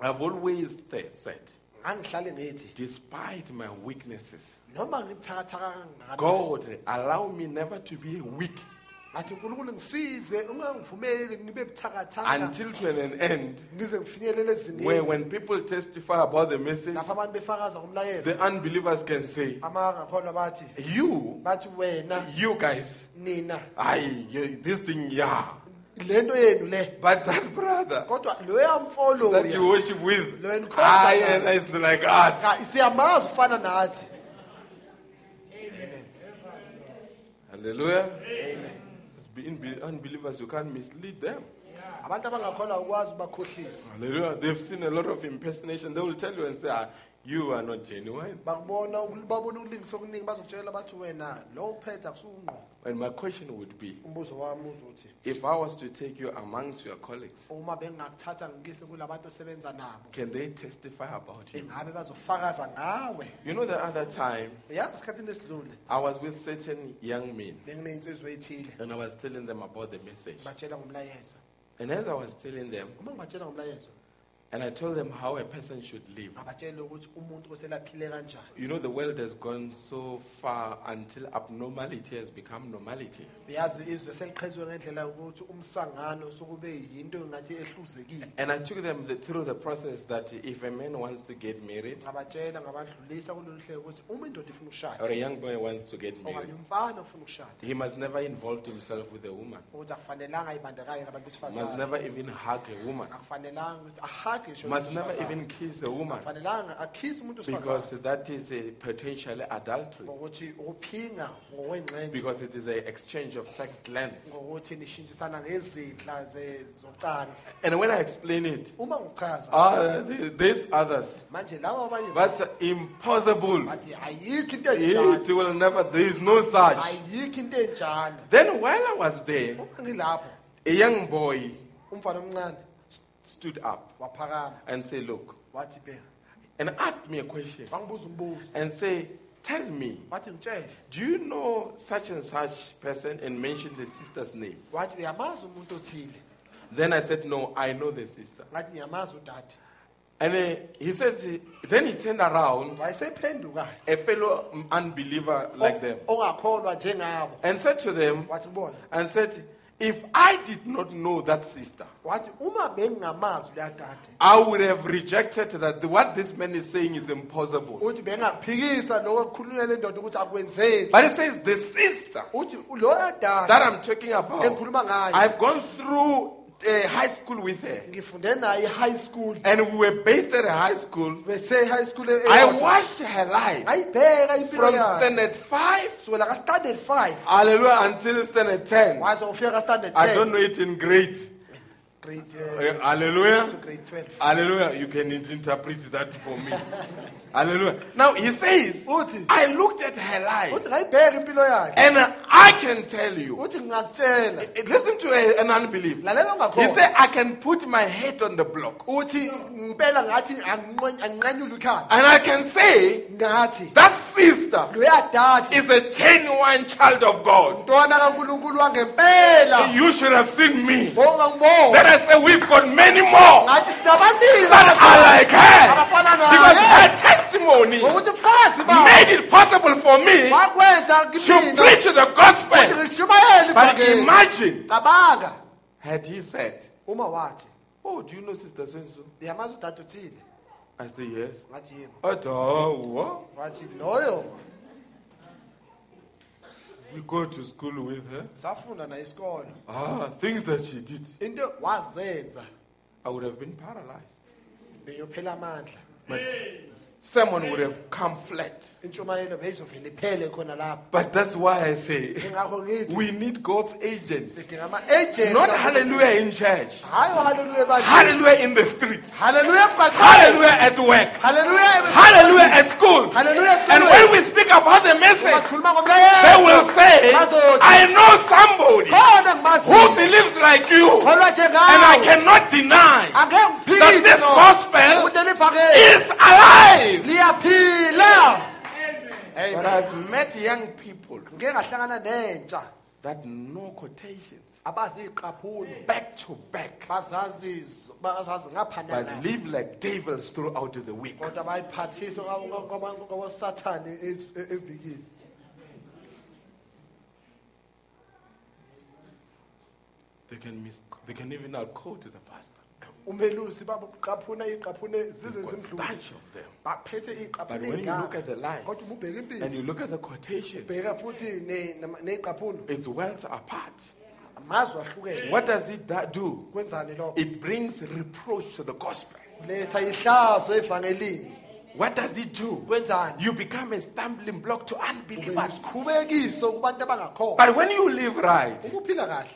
I've always th- said, angihlale ngithi despite my weaknesses, noma ngibuthakathaka kangakanani God allow me never to be weak athi ngisize ungangivumeli ngibe buthakathaka. Until to an end. Ngize ngifinyelele where when people testify about the message, lapho abantu befakaza ngomlayezo. the unbelievers can say, abangakholwa bathi you, bathi wena you guys, nina. I, this thing, yeah. lento yenu le. But that brother kodwa loya that you worship with, Lo I and ah, is like us. Ka- siyamazi ufana nathi. Hallelujah. It's unbelievers, you can't mislead them. abantu abangakholwa ukwazi ubakhohlisa Hallelujah. They've seen a lot of impersonation. They will tell you and say, ah, You are not genuine. bakubona babona ukulingisa okuningi bazokutshela bathi wena lo uphethe akusungqo And my question would be umbuzo wami uzothi if I was to take you amongst your colleagues, uma bengakuthatha ngikise kulabantu osebenza nabo can they testify about you? ingabe bazofakaza ngawe You know, the other time yazi esikhathini esidlule I was with certain young men benginey'nsizwa ey'thile and I was telling them about the message. batshela ngomlayezo And as I was telling them, uma ngibatshela ngomlayezo and I told them how a person should live. ngabatshela ukuthi umuntu oselaphile kanjani You know, the world has gone so far until abnormality has become normality. yazi izwe seliqhezwe ngendlela yokuthi umsangano sokube yinto engathi ehluzekile And I took them the, through the process that if a man wants to get married ngabatshela ngabadlulisa kulolu hlelo ukuthi uma indoda ifuna ukushada or a young boy wants to get okanye married, umfana ufuna ukushada he must never involve himself with a woman. ukuthi akufanelanga ayibandakanye nabantu Must besifazane never even hug a woman. akufanelanga ukuthi ahage ngisho Must never even kiss a woman. akufanelanga akhise umuntu Because that is a potentially adultery. ngokuthi ukuphinga ngokwengxenye Because it is an exchange of sex glands. ngokuthi nishintshisana ngezidla ze- zocansi And when I explain it, ah, these others, that's impossible. bathi ayikho into enjalo It will never, there is no such. ayikho into enjalo Then while I was there, a young boy umfana omncane st- stood up and said, Look, and asked me a question wangibuza umbuzo. and say, Tell me, wathi ngitshele. do you know such and such person and mention the sister's name? wathi uyamazi umuntu othile? Then I said, No, I know the sister. ngathi ngiyamazi udade? And uh, he said, Then he turned around, a fellow unbeliever like them, ongakholwa njengabo. And said to them, wathi and said, If I did not know that sister, wathi uma bengingamazi leya I would have rejected that. What this man is saying is impossible. uthi bengaphikisa lokho kukhulunywa le ndoda ukuthi akwenzeki. But it says the sister uthi loya that I'm talking about, engikhuluma ngayo I've gone through uh, high school with her, ngifunde naye i-high school and we were based at a high school. bese-high school I watched her life ngayibheka impilo from yayo standard five, sukela ka-standard five hallelujah, until standard ten. waze ufika ka-standard I don't ten know it in grade. grade Uh, hallelujah. to grade 12 Hallelujah. You can interpret that for me. Hallelujah. Now he says, uthi I looked at her life uthi ngayibheka impilo yakhe and I can tell you. uthi ngingakutshela Listen to a- an unbelief. lalela He said, I can put my head on the block. Uthi ngempela ngathi anginqen- anginqanyule ikhanda and I can say ngathi that sister loya is a genuine child of God. mntwana kankulunkulu wangempela. You should have seen me. Then I say, We've got many more. Ngathi that are like her. Because naye. Her testimony ngokuthi mfazi made it possible for me to kimina preach the gospel. ngishumayele But ivangeli imagine, cabanga had he said, uma wathi Oh, do you know Sister so and so? uyamazi uthile I say, Yes. ngathi yebo But, oh, what? wathi loyo We go to school with her. safunda naye isikolo Ah, things that she did. into wazenza I would have been paralyzed. beyophela amandla But someone would have come flat. intshumayelo beyizovele iphele khona lapho But that's why I say ngithi we need God's agents. sidinga ama-agent Not hallelujah in church. hayi oh, ebandleni Hallelujah in the streets. haleluya emgaqweni Hallelujah at work. haleluya Hallelujah at school. haleluya And when we speak about the message, they will say, I know somebody who believes like you. kholwa And I cannot deny angeke that this ngiphikise gospel is alive. Liyaphila. But I've met young people. Ngike ngahlangana nentsha. That know quotations. Abaziqaphulo back to back, bazazi bazazi but ngaphanana live like devils throughout the week. kodwa bayiphathiswa kwabasathane evikini. They can miss, they can even out quote the pastor. Umelusi iqaphune zize They've got zimdlule bunch of them. baphethe But iqaphune when you look at the life kodwa uma ubheka and impilo you look at the quotation, bheka futhi ne- nama- ney'qaphuno it's worlds apart. ahlukene What does it da- do? kwenzani lokho It brings reproach to the gospel. letha ihlazo evangelini What does it do? kwenzani You become a stumbling block to unbelievers. isikhubekiso kubantu abangakhona But when you live right, kahle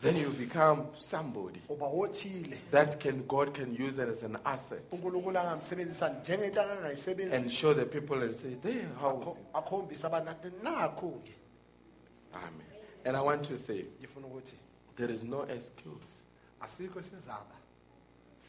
then you become somebody uba othile. that can God can use it as an asset unkulunkulu angamsebenzisa njengento and show the people and say, there, how akho- akhombise abantu athi nakho-ke Amen. And I want to say, ngifuna ukuthi there is no excuse asikho sizaba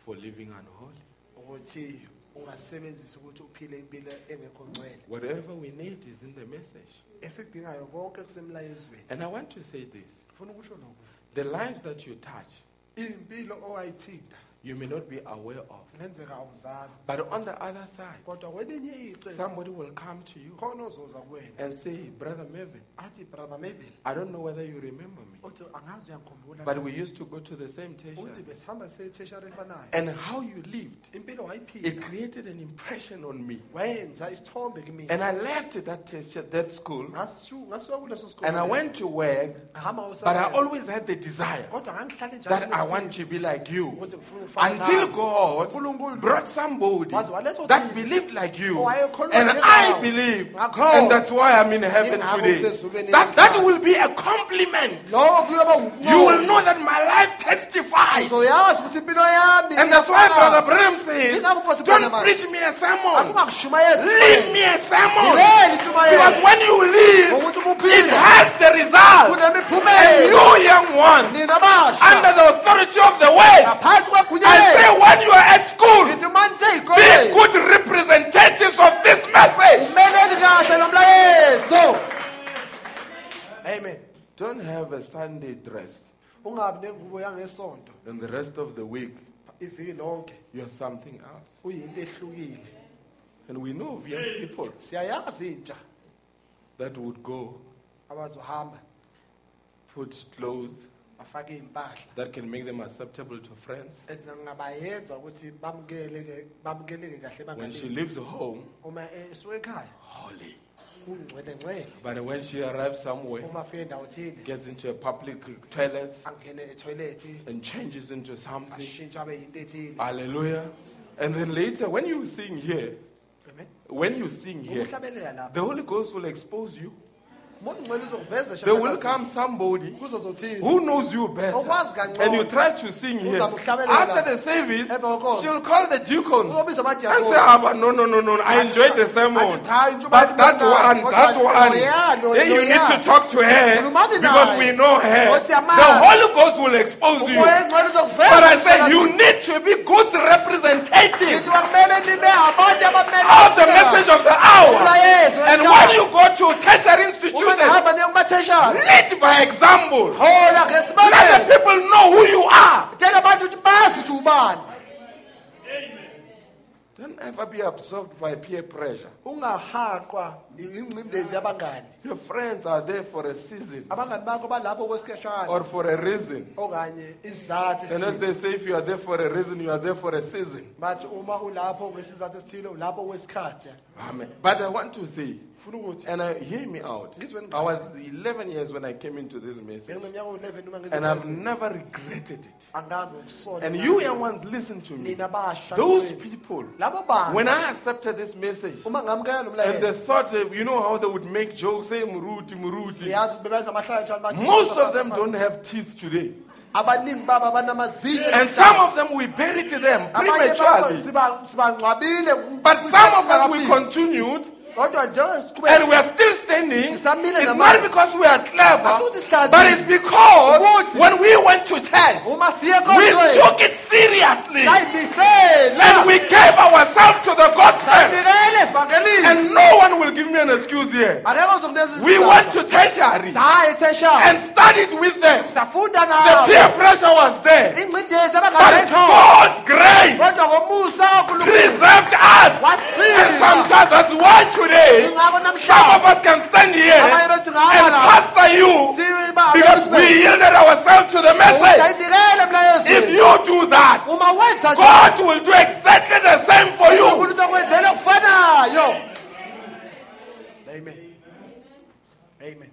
for living unholy. ukuthi ungasebenzisi ukuthi uphile impilo engekho ngcwele. Whatever we need is in the message. esikudingayo konke kusemlayezweni And I want to say this. Ngifuna ukusho lokho the lives that you touch, iy'mpilo owayithinta you may not be aware of. awuzazi. But on the other side, kodwa kwelinye icele somebody will come to you khona ozoza kuwena and say, Brother Mevin, athi brother meville I don't know whether you remember me, uthi angazi uyangikhumbula but we used to go to the same uthi tertiary. besihamba setheshara efanayo. And how you lived, impilo it wayiphila created an impression on me. wayenza isithombe And I left that tertiary, that school, kuleso and I went to work, but I always had the desire kodwa ngangihlale njalo that I want to be like you. Until. God brought somebody that believed like you, and. I believe, and that's why I'm in heaven today. That that will be a compliment. You will know that my life testifies, uzoyazi ukuthi impilo yami and that's why. Brother Branham says, "Don't preach me a sermon, leave me a sermon." Because when you leave, it has the result. And you, young ones, under the authority of the word, I say when you are at school, be good representatives of this message. umeleni kahle nomlayezo amen. Don't have a Sunday dress. Ungabi nengubo yangesonto and the rest of the week iviki lonke you're something else. uyinto ehlukile. And we know of young people siyayazi intsha that would go abazohamba. put clothes bafake iy'mpahla that can make them acceptable to friends. ezingabayenza ukuthi bamukeleke bamukeleke kahle When she bangalini leaves home, uma esuke ekhaya holy. ngcwele But when she arrives somewhere, uma afike endawo thile gets into a public toilet angene and changes into something. ashintshe abe yinto ethile Hallelujah. And then later, when you sing here, Amen. when you sing here, ukuhlabelela lapha the Holy Ghost will expose you. Uma ungcwele uzokuveza There will come somebody who knows you better. And you try to sing here. After the service, she'll call the deacon and say, Abba, no, no, no, no, I enjoyed the sermon. Athi, cha, intshumayelo But that one, that one, hey, you need to talk to her because we know her. The. Holy Ghost will expose you. umoya engcwele uzokuveza But I say, you need to be good representative Ngithi kwakumele nibe abantu abamele of the message of the hour. And when you go to tertiary uma institutions, ngihamba lead by example. hola Let ngesibonelo the people know who you are. tshela abantu ukuthi bazi ukuthi ubani Don't ever be absorbed by peer pressure. Yabangani Your friends are there for a season abangani bakho balapho kwesikhashana or for a reason. okanye isizathu And as esithile they say, if you are there for a reason, you are there for a season. bathi uma ulapho ngesizathu esithile ulapho kwesikhathi Amen. But I want to say, funa ukuthi and I, hear me out. I was 11 years when I came into this message, bengineminyaka u-11 uma and I've never regretted it. angazi ukusola And you young ones, listen to me. nina basha Those people, labo bantu when I accepted this message, uma ngamukela lo and they mlayezo thought, uh, you know how they would make jokes, say Muruti, Muruti. ngiyazi ukuthi bebenza amahlaya njalo bathi- Most of them don't have teeth today. abaningi babo abanamazinyo And some of them we buried them prematurely. But some of us we continued kodwa njengoba siqhubeka and we are still standing. It's not because we are clever, but it's because when we went to church, we took it seriously and we gave ourselves to the gospel. And no one will give me an excuse here. We went to tertiary and studied with them. The peer pressure was there. But God's grace kodwa ngomusa kaNkulunkulu preserved us. And sometimes that's why today some of us can stand here abanye bethu ngaba and pastor you because we yielded ourselves to the message. If you do that, uma wenza nje God will do exactly the same for you. Amen. amen amen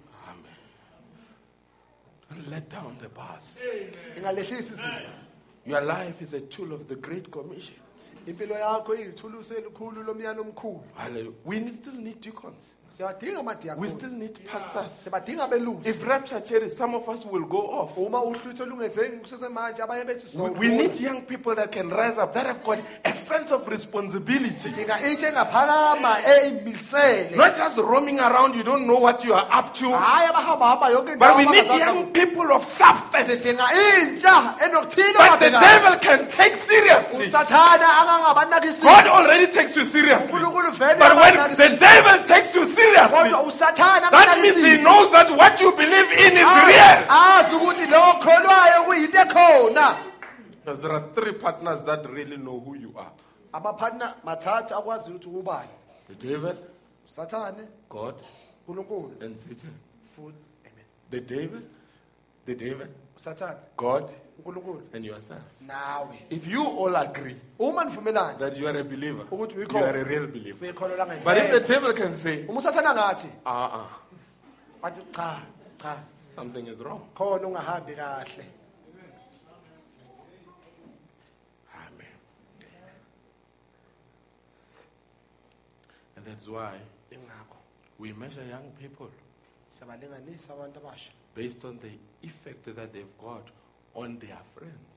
And let down the bars. Your life is a tool of the Great Commission. Impilo yakho iyithulusi elikhulu lomyalo omkhulu. We still need deacons. We amadiakoni still need pastors. siyabadinga abelusi If rapture cherry, some of us will go off. uma uhlutho lungenzeki kusesemanje abanye bethu We, we need young people that can rise up, that have got a sense of responsibility. dinga intsha engaphakama eyimisele Not just roaming around, you don't know what you are up to. hayi abahambahamba yonke But we need young people of substance intsha that the devil can take seriously. usathana God already takes you seriously. unkulunkulu vele But when the devil takes you seriously, kodwa usathana that means he knows that what you believe in is Ah, real. azi ukuthi lo okholwayo kuyinto ekhona. Because there are three partners that really know who you are. Amaphathina mathathu akwaziyo ukuthi ubani? The devil, God, and Satan. futhi The devil, the devil, usathane. God, unkulunkulu. And yourself. nawe. If you all agree uma nivumelana that you are a believer, Ukuthi you are a real believer. uyikholelwa But if the ngempela devil can say, uma usathana ngathi? Uh uh, athi cha cha. Something is wrong. khona ungahambi kahle. Amen. And that's why ingakho. we measure young people siyabalinganisa abantu abasha. based on the effect that they've got on their friends.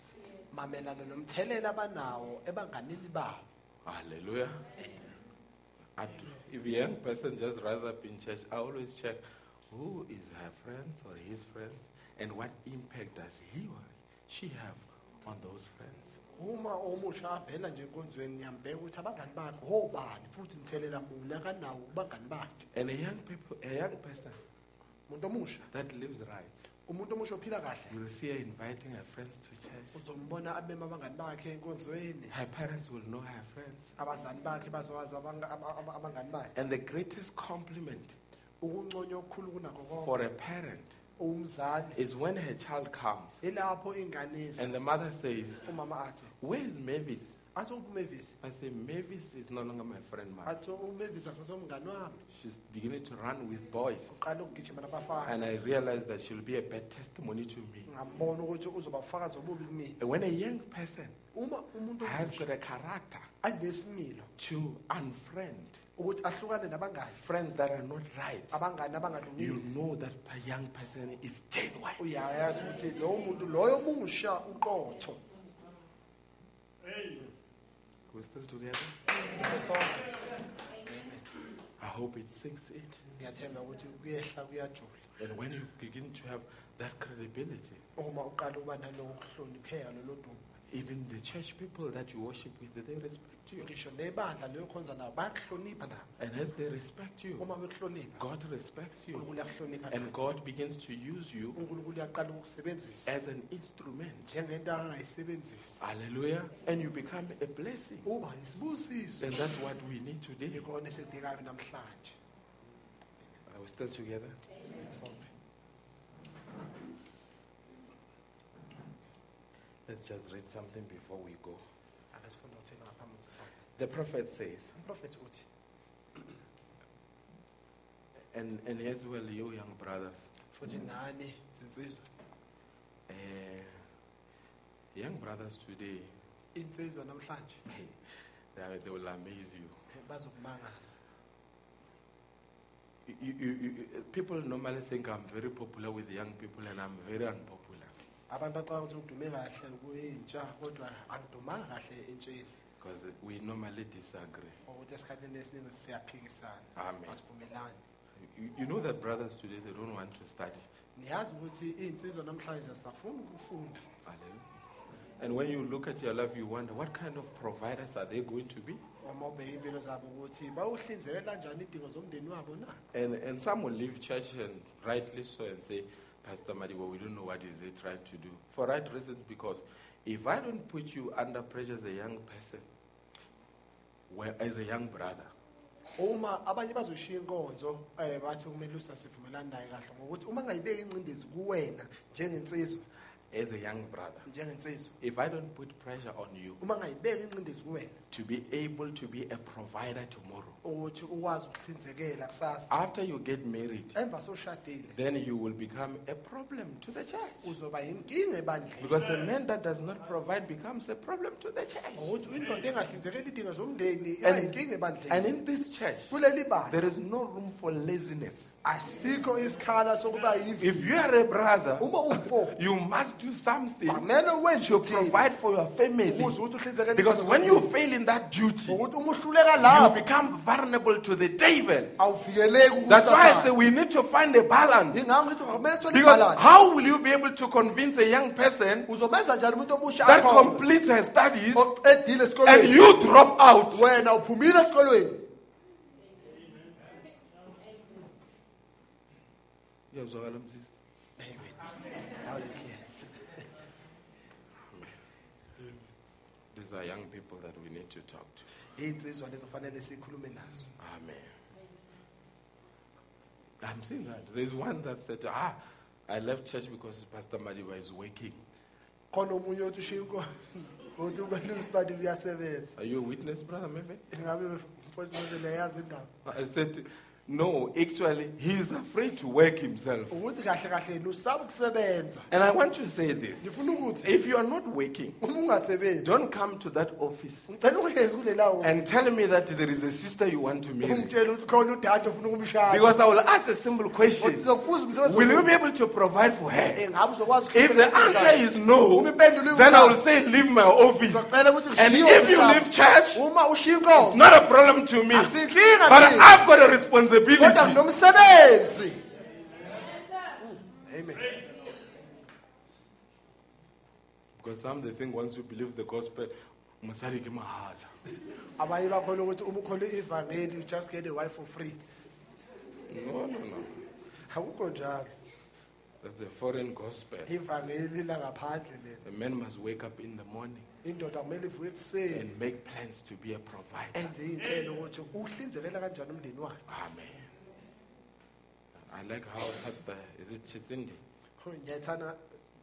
mamelana nomthelela abanawo ebanganini babo Hallelujah. And if a young person just rise up in church, I always check who is her friends or his friends and what impact does he or she have on those friends. uma omusha avela nje enkonzweni ngiyambheka ukuthi abangani bakhe oh, hobani futhi nithelela muni akanawo kubangani bakhe And a young people, a young person umuntu omusha that lives right, umuntu omusha ophila kahle you will see her inviting her friends to church. uzombona abema abangani bakhe enkonzweni Her parents will know her friends. abazali bakhe bazowazi abanga- aba- aba- abangani bakhe And the greatest compliment ukunconywa okukhulu konke for a parent umzali is when her child comes ilapho ingane and the mother says, umama athi Where is Mavis? Athi umavis I say, Mavis is no longer my friend, mother. athi umavis akusasomngani wami She's beginning to run with boys. uqala ukugijima nabafana And I realized that she'll be a bad testimony to me. ngambona ukuthi uzoba obubi kumina And when a young person uma umuntu has omusha got a character anesimilo to unfriend ukuthi ahlukane nabangani. friends that are not right, abangani you abangalungile know that a young person is genuine. uyayazi ukuthi lowo muntu loyo musha uqotho We're still together? Sonke. I hope it sinks in. ngiyathemba ukuthi kuyehla kuyajula And when you begin to have that credibility, uma uqala ukuba nalowo kuhlonipheka lolo dumo even the church people that you worship with, they respect you. ngisho nebandla leyokhonza nabo bayakuhlonipha nabo And as they respect you, uma bekuhlonipha God respects you. unkulunkulu uyakuhlonipha And God begins to use you unkulunkulu uyaqala ukukusebenzisa as an instrument. njengento angayisebenzisa Hallelujah. And you become a blessing. uba yisibusiso And that's what we need today. ikona esidingayo namhlanje Are we still together? sonke Let's just read something before we go. ake sifuna ukuthela ngaphambi ukuthi sisale The prophet says, and, and as well, you young brothers, futhi nani zinsizwa uh, young brothers today, they, they will amaze You, you, you, you- people normally think I'm very popular with young people and I'm very unpopular abantu bacanga ukuthi ngidume kahle kuyintsha kodwa angidumanga kahle entsheni because we normally disagree. ukuthi esikhathini esiningi siyaphikisana Amen. asivumelani You, you know that brothers today, they don't want to study. niyazi ukuthi iy'nsizwa namhlanje zisafuna ukufunda Hallelujah. And when you look at your life, you wonder what kind of providers are they going to be? uma ubheka iy'mpilo zabo ukuthi bawuhlinzeke kanjani iy'dingo zomndeni wabo na And, and some will leave church and rightly so and say, Pastor Madibo, we don't know what is they trying to do. For right reasons, because if I don't put you under pressure as a young person, well, as a young brother, uma abanye bazoshiya inkonzo um bathi kumele naye kahle ngokuthi uma ngayibeka ingcindezi kuwena as a young brother, if I don't put pressure on you uma ngayibeka incindezi kuwena. to be able to be a provider tomorrow, ukuthi ukwazi ukuhlinzekela kusasa. after you get married, then you will become a problem to the church. uzoba yinkinga ebandleni. Because a man that does not provide becomes a problem to the church. ukuthi indoda engahlinzekeli idingo zomndeni And- And in this church, there is no room for laziness. Asikho isikhala sokuba yivi If you are a brother, uma umfo you must do something kumele to provide for your family. ukuze ukuthi uhlinzekele Because when you fail in that duty, you ukuthi uma uhluleka lapho become vulnerable to the devil. awuvikeleki That's why I say we need to find a balance. ingakho ngithi kumele sithole Because how will you be able to convince a young person uzomenza njani umuntu omusha that completes her studies and esikolweni you drop out? wena uphumile esikolweni Now you're clear. These are young people that we need to talk to. iy'nsizwa lezo fanele sikhulume nazo Amen. I'm saying that. There's one that said, Ah, I left church because Pastor Madiba is working. khona omunye othi ushiye inko uthi ubelustadi uyasebenza Are you a witness, Brother Meve? ingabe mfowethu leyazi indaba I said, No, actually, he's afraid to work himself. ukuthi kahle kahle yena ukusebenza And I want to say this ngifuna ukuthi if you are not working, uma ungasebenzi don't come to that office ngicela ungezi kulelawo and tell me that there is a sister you want to marry. ungitshele ukuthi khona udade ofuna ukumshaya Because I will ask a simple question uzokubuza umsebenzi Will you be able to provide for her? Eh, uzokwazi If the answer is no, then I will say, Leave my office. And if you leave church, uma ushiye it's inkonzo not a problem to me. But. I've got a kodwa nginomsebenzi amen. Because some they think once you believe the gospel, umusali ke mahala. abanye bakhona ukuthi uma ukhole ivangeli you just get a wife for free. No, no, no. akukho njalo. That's a foreign gospel. ivangeli langaphandle lena. A man must wake up in the morning indoda kumele ivuke ekuseni and make plans to be a provider. enze iy'nhlelo ukuthi uhlinzekela kanjani umndeni wakhe Amen. I like how Pastor, is it Chitsindi? Ngiyayithanda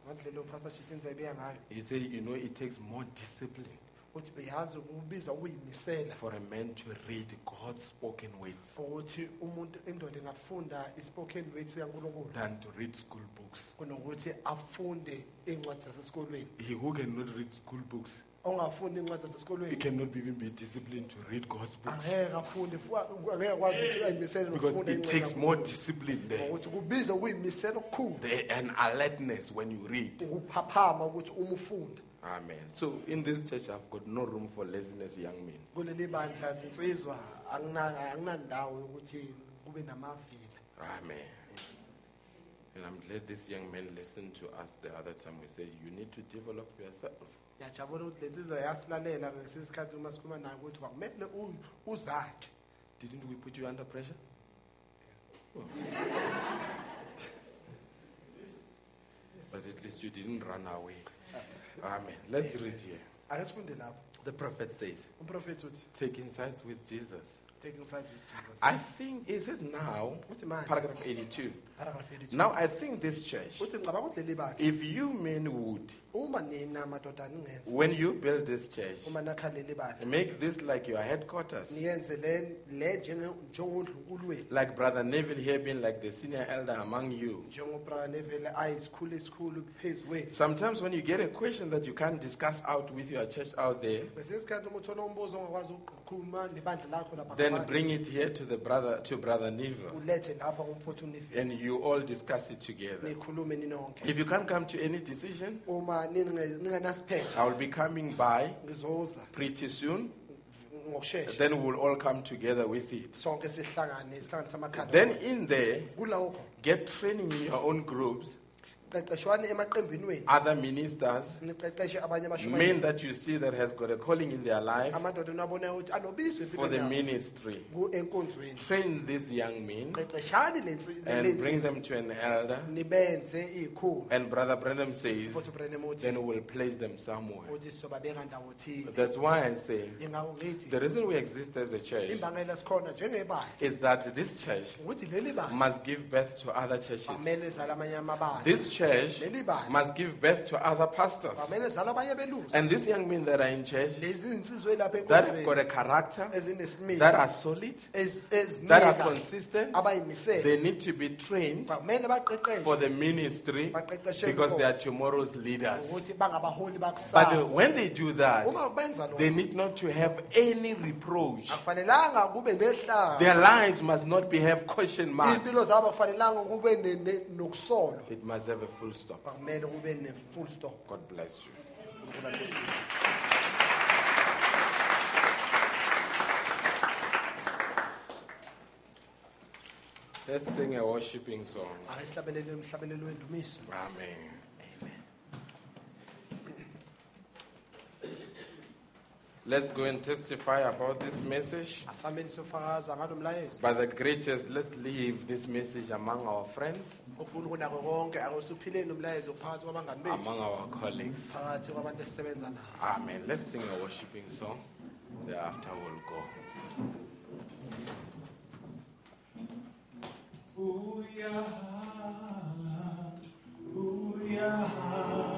ngandlela upastor ebeya ngayo He said, you know, it takes more discipline ukuthi uyazi ukubiza ukuyimisela for a man to read God's spoken words ukuthi umuntu indoda ingafunda i-spoken words sikankulunkulu than to read school books. kunokuthi afunde iy'ncwadi zasesikolweni He who cannot read school books, ongafundi he zasesikolweni cannot even be disciplined to read God's books. angeke afunde fu- angeke akwazi ukuthi ayimisele Because nokufunda it incwadi takes more kaNkulunkulu. discipline there. ngokuthi kubiza ukuyimisela okukhulu There- And alertness when you read. ukuphaphama ukuthi uma ufunda Amen. So in this church, I've got no room for laziness, young men. kuleli bandla zinsizwa angina- anginandawo yokuthi kube namavila Amen. And I'm glad this young man listened to us the other time. We said, You need to develop yourself. ngiyajabula ukuthi le nsizwa yasilalela ngesinye isikhathi uma sikhuluma nayo ukuthi kwakumele u- uzakhe Didn't we put you under pressure? but at least you didn't run away. Amen. Let's read here. ake sifunde lapho The prophet says, umprofethi uthi Taking sides with Jesus. taking sides with jesus I think it says now, manje paragraph 82. paragraph 82 Now I think this church, uthi ngicabanga ukuthi leli bandla if you men would, uma nina madodana ningenze when you build this church, uma nakha leli bandla make this like your headquarters. niyenze le le njenge- njengondlunkulu wenu Like Brother Neville here being like the senior elder among you. njengobrother nevele ayisikhulu esikhulu phezu kwethu Sometimes when you get a question that you can't discuss out with your church out there, kwesinye isikhathi uma uthola umbuzo ongakwazi ukukhuluma nebandla lakho lapha then bring it here to the brother to Brother Neville. ulethe lapha kumfowethu univile And you all discuss it together. nikhulume ninonke. If you can't come to any decision, uma ninge- ningenasiphetho I will be coming by ngizoza. pretty soon. ngokushesha. Then we'll all come together with it. sonke sihlangane sihlanganise amakhanda Then in there, kulawokho get training in your own groups, qeqeshwani emaqembini wenu other ministers, niqeqeshe abanye men that you see that has got a calling in their life amadoda niwabonayo ukuthi anobizwe for the empilweni ministry. ku- enkonzweni Train these young men qeqeshani le nsi- le- le and bring them to an elder. nibenze iyikhulu And Brother Branham says, futhi ubrenham uthi then we'll place them somewhere. uthi sizobabeka ndawo thile That's why I say ingako ngithi the reason we exist as a church imbangela sikhona njengebandla is that this church ukuthi leli bandla must give birth to other churches. famele zala amabandla This church must give birth to other pastors. kwamele zala abanye belusi And these young men that are in church lezi zinsizwe lapha that have got a character, that are solid, that are consistent, they need to be trained for the ministry because they are tomorrow's leaders. But when they do that, they need not to have any reproach. akufanelanga kube nehlanga Their lives must not be have question marks. It must have a full stop. kumele kube ne-full stop God bless you. Let's sing a worshiping song. ake sihlabelele emhlabelelo wendumiso Amen. Let's go and testify about this message. asihambeni siyofakaza ngalo mlayezo But the greatest, let's leave this message among our friends, okukhulu kunako konke ake usuphile phakathi kwabangani bethu among our colleagues. phakathi kwabantu esisebenza nabo Amen. Let's sing a worshiping song. Thereafter, we'll go. Amen.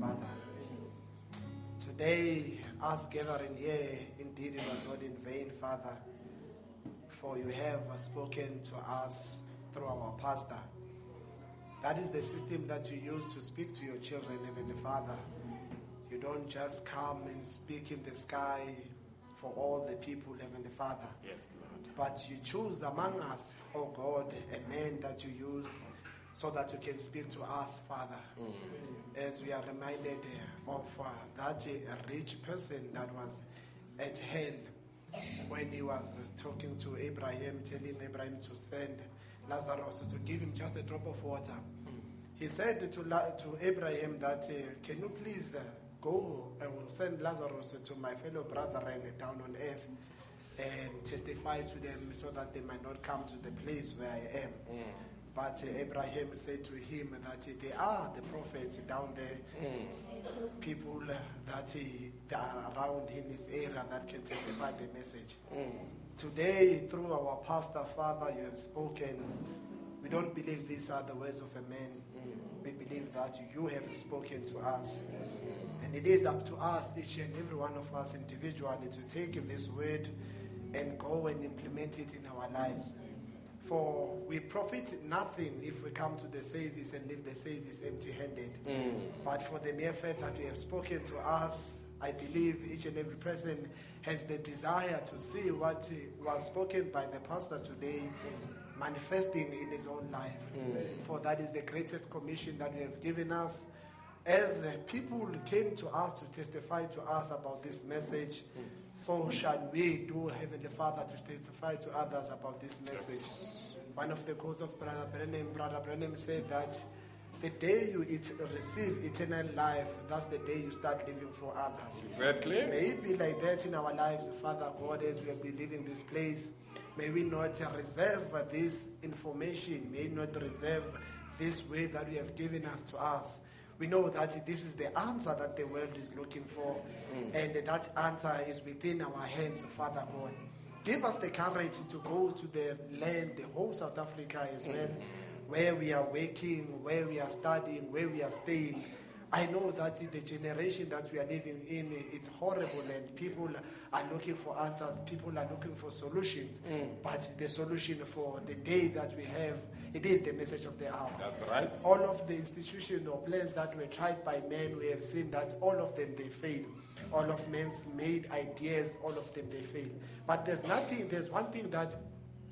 Father. Today, us gathering here, indeed, it was not in vain, Father, for you have spoken to us through our pastor. That is the system that you use to speak to your children, Heavenly Father. You don't just come and speak in the sky for all the people, Heavenly Father. Yes, Lord. But you choose among us, oh God, a man that you use so that you can speak to us, Father. Mm. As we are reminded of uh, that uh, rich person that was at hell when he was talking to Abraham, telling Abraham to send Lazarus to give him just a drop of water. He said to, to Abraham that, uh, can you please uh, go, and send Lazarus to my fellow brethren down on earth and testify to them so that they might not come to the place where I am. But uh, Abraham said to him that uh, there are the prophets down there, people uh, that, uh, that are around in this area that can testify the message. Today, through our pastor, Father, you have spoken. We don't believe these are the words of a man. We believe that you have spoken to us. And it is up to us, each and every one of us individually, to take this word and go and implement it in our lives. For we profit nothing if we come to the service and leave the service empty handed. Mm. But for the mere fact that you have spoken to us, I believe each and every person has the desire to see what was spoken by the pastor today manifesting in his own life. Mm. For that is the greatest commission that you have given us. As people came to us to testify to us about this message, so shall we do, Heavenly Father, to testify to others about this message. One of the quotes of Brother Branham, Brother Branham said that the day you it, receive eternal life, that's the day you start living for others. Exactly. May it be like that in our lives, Father God, as we be leaving this place. May we not reserve this information, may we not reserve this way that you have given us to us. We know that this is the answer that the world is looking for, mm. and that answer is within our hands, Father God. Give us the courage to go to the land, the whole South Africa as mm. well, where we are working, where we are studying, where we are staying. I know that the generation that we are living in it's horrible and people are looking for answers, people are looking for solutions. Mm. But the solution for the day that we have, it is the message of the hour. That's right. All of the institutions or plans that were tried by men, we have seen that all of them they fail. All of men's made ideas, all of them they fail. But there's nothing, there's one thing that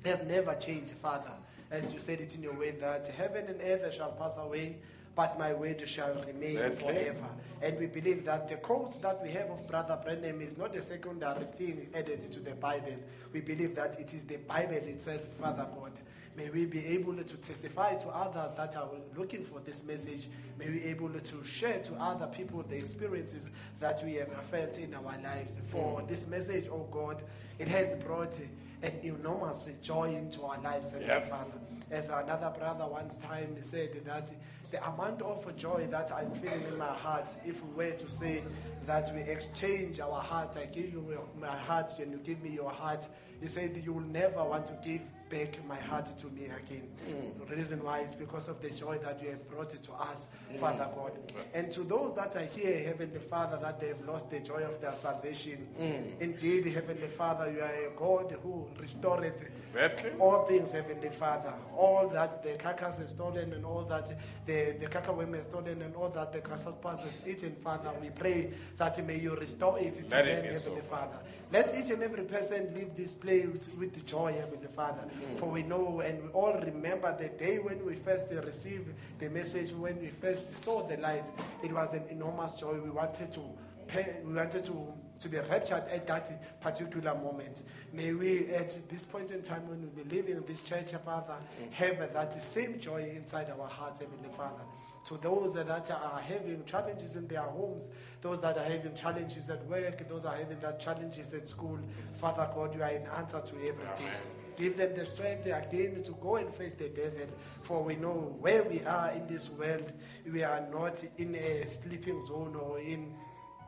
has never changed, Father. As you said it in your word, that heaven and earth shall pass away, but my word shall remain Exactly. forever. And we believe that the quotes that we have of Brother Branham is not a secondary thing added to the Bible. We believe that it is the Bible itself, Father God. May we be able to testify to others that are looking for this message. May we be able to share to other people the experiences that we have felt in our lives. For mm. this message, oh God, it has brought an enormous joy into our lives, Yes. As another brother once time said that the amount of joy that I'm feeling in my heart, if we were to say that we exchange our hearts, I give you my heart and you give me your heart, he said you will never want to give back my heart to me again. Mm. The reason why is because of the joy that you have brought it to us, mm. Father God. And to those that are here, Heavenly Father, that they have lost the joy of their salvation, mm. indeed, Heavenly Father, you are a God who restoreth Exactly. all things, Heavenly Father, all that the carcass is stolen and all that the, the cankerworm is stolen and all that the grasshoppers is eaten, Father, we pray that may you restore it to them, be so, Heavenly Father. Let each and every person leave this place with, with joy, Heavenly Father. Mm. For we know and we all remember the day when we first received the message, when we first saw the light, it was an enormous joy. We wanted to pay, we wanted to, to be raptured at that particular moment. May we, at this point in time when we be leaving this church, Father, mm. have that same joy inside our hearts, Heavenly Father. To those that are having challenges in their homes, those that are having challenges at work, those that are having that challenges at school, Father God, you are an answer to everything. Give them the strength again to go and face the devil. For we know where we are in this world, we are not in a sleeping zone or in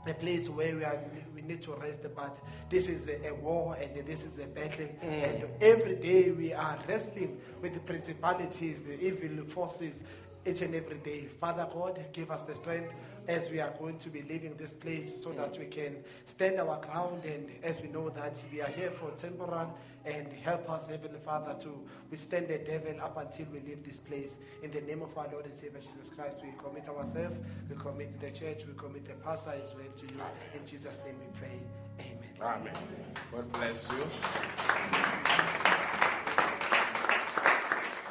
a place where we, are, we need to rest, but this is a, a war and this is a battle. Mm. And every day we are wrestling with the principalities, the evil forces, each and every day. Father God, give us the strength as we are going to be leaving this place so that we can stand our ground and as we know that we are here for temporal and help us, Heavenly Father, to withstand the devil up until we leave this place. In the name of our Lord and Savior Jesus Christ, we commit ourselves, we commit the church, we commit the pastor as well to you. In Jesus' name we pray. Amen. Amen. God bless you.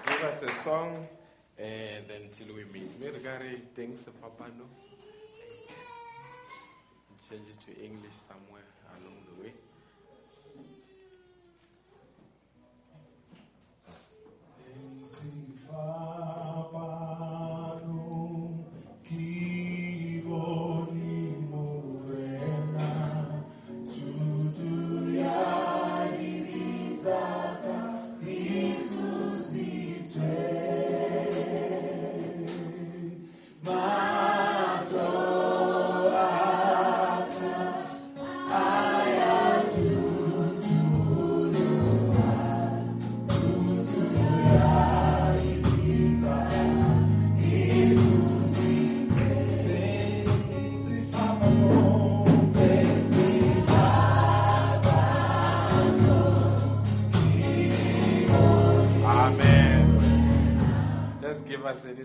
Give us a song and until we meet. Mergari thanks Papano. Change it to English somewhere along the way.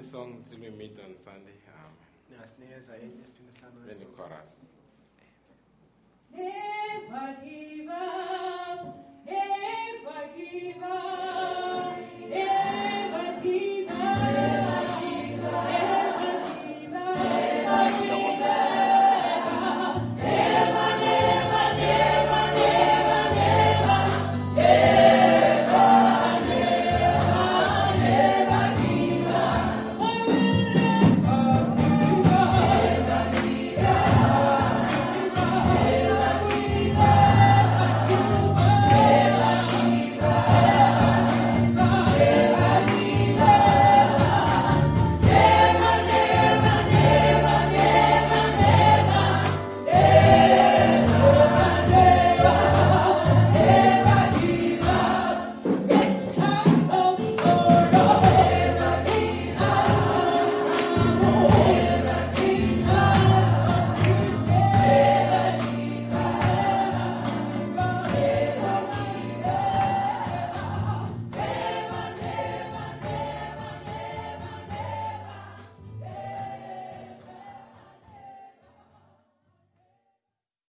this song till we meet on Sunday. Um, in the chorus. Never give up, never give up.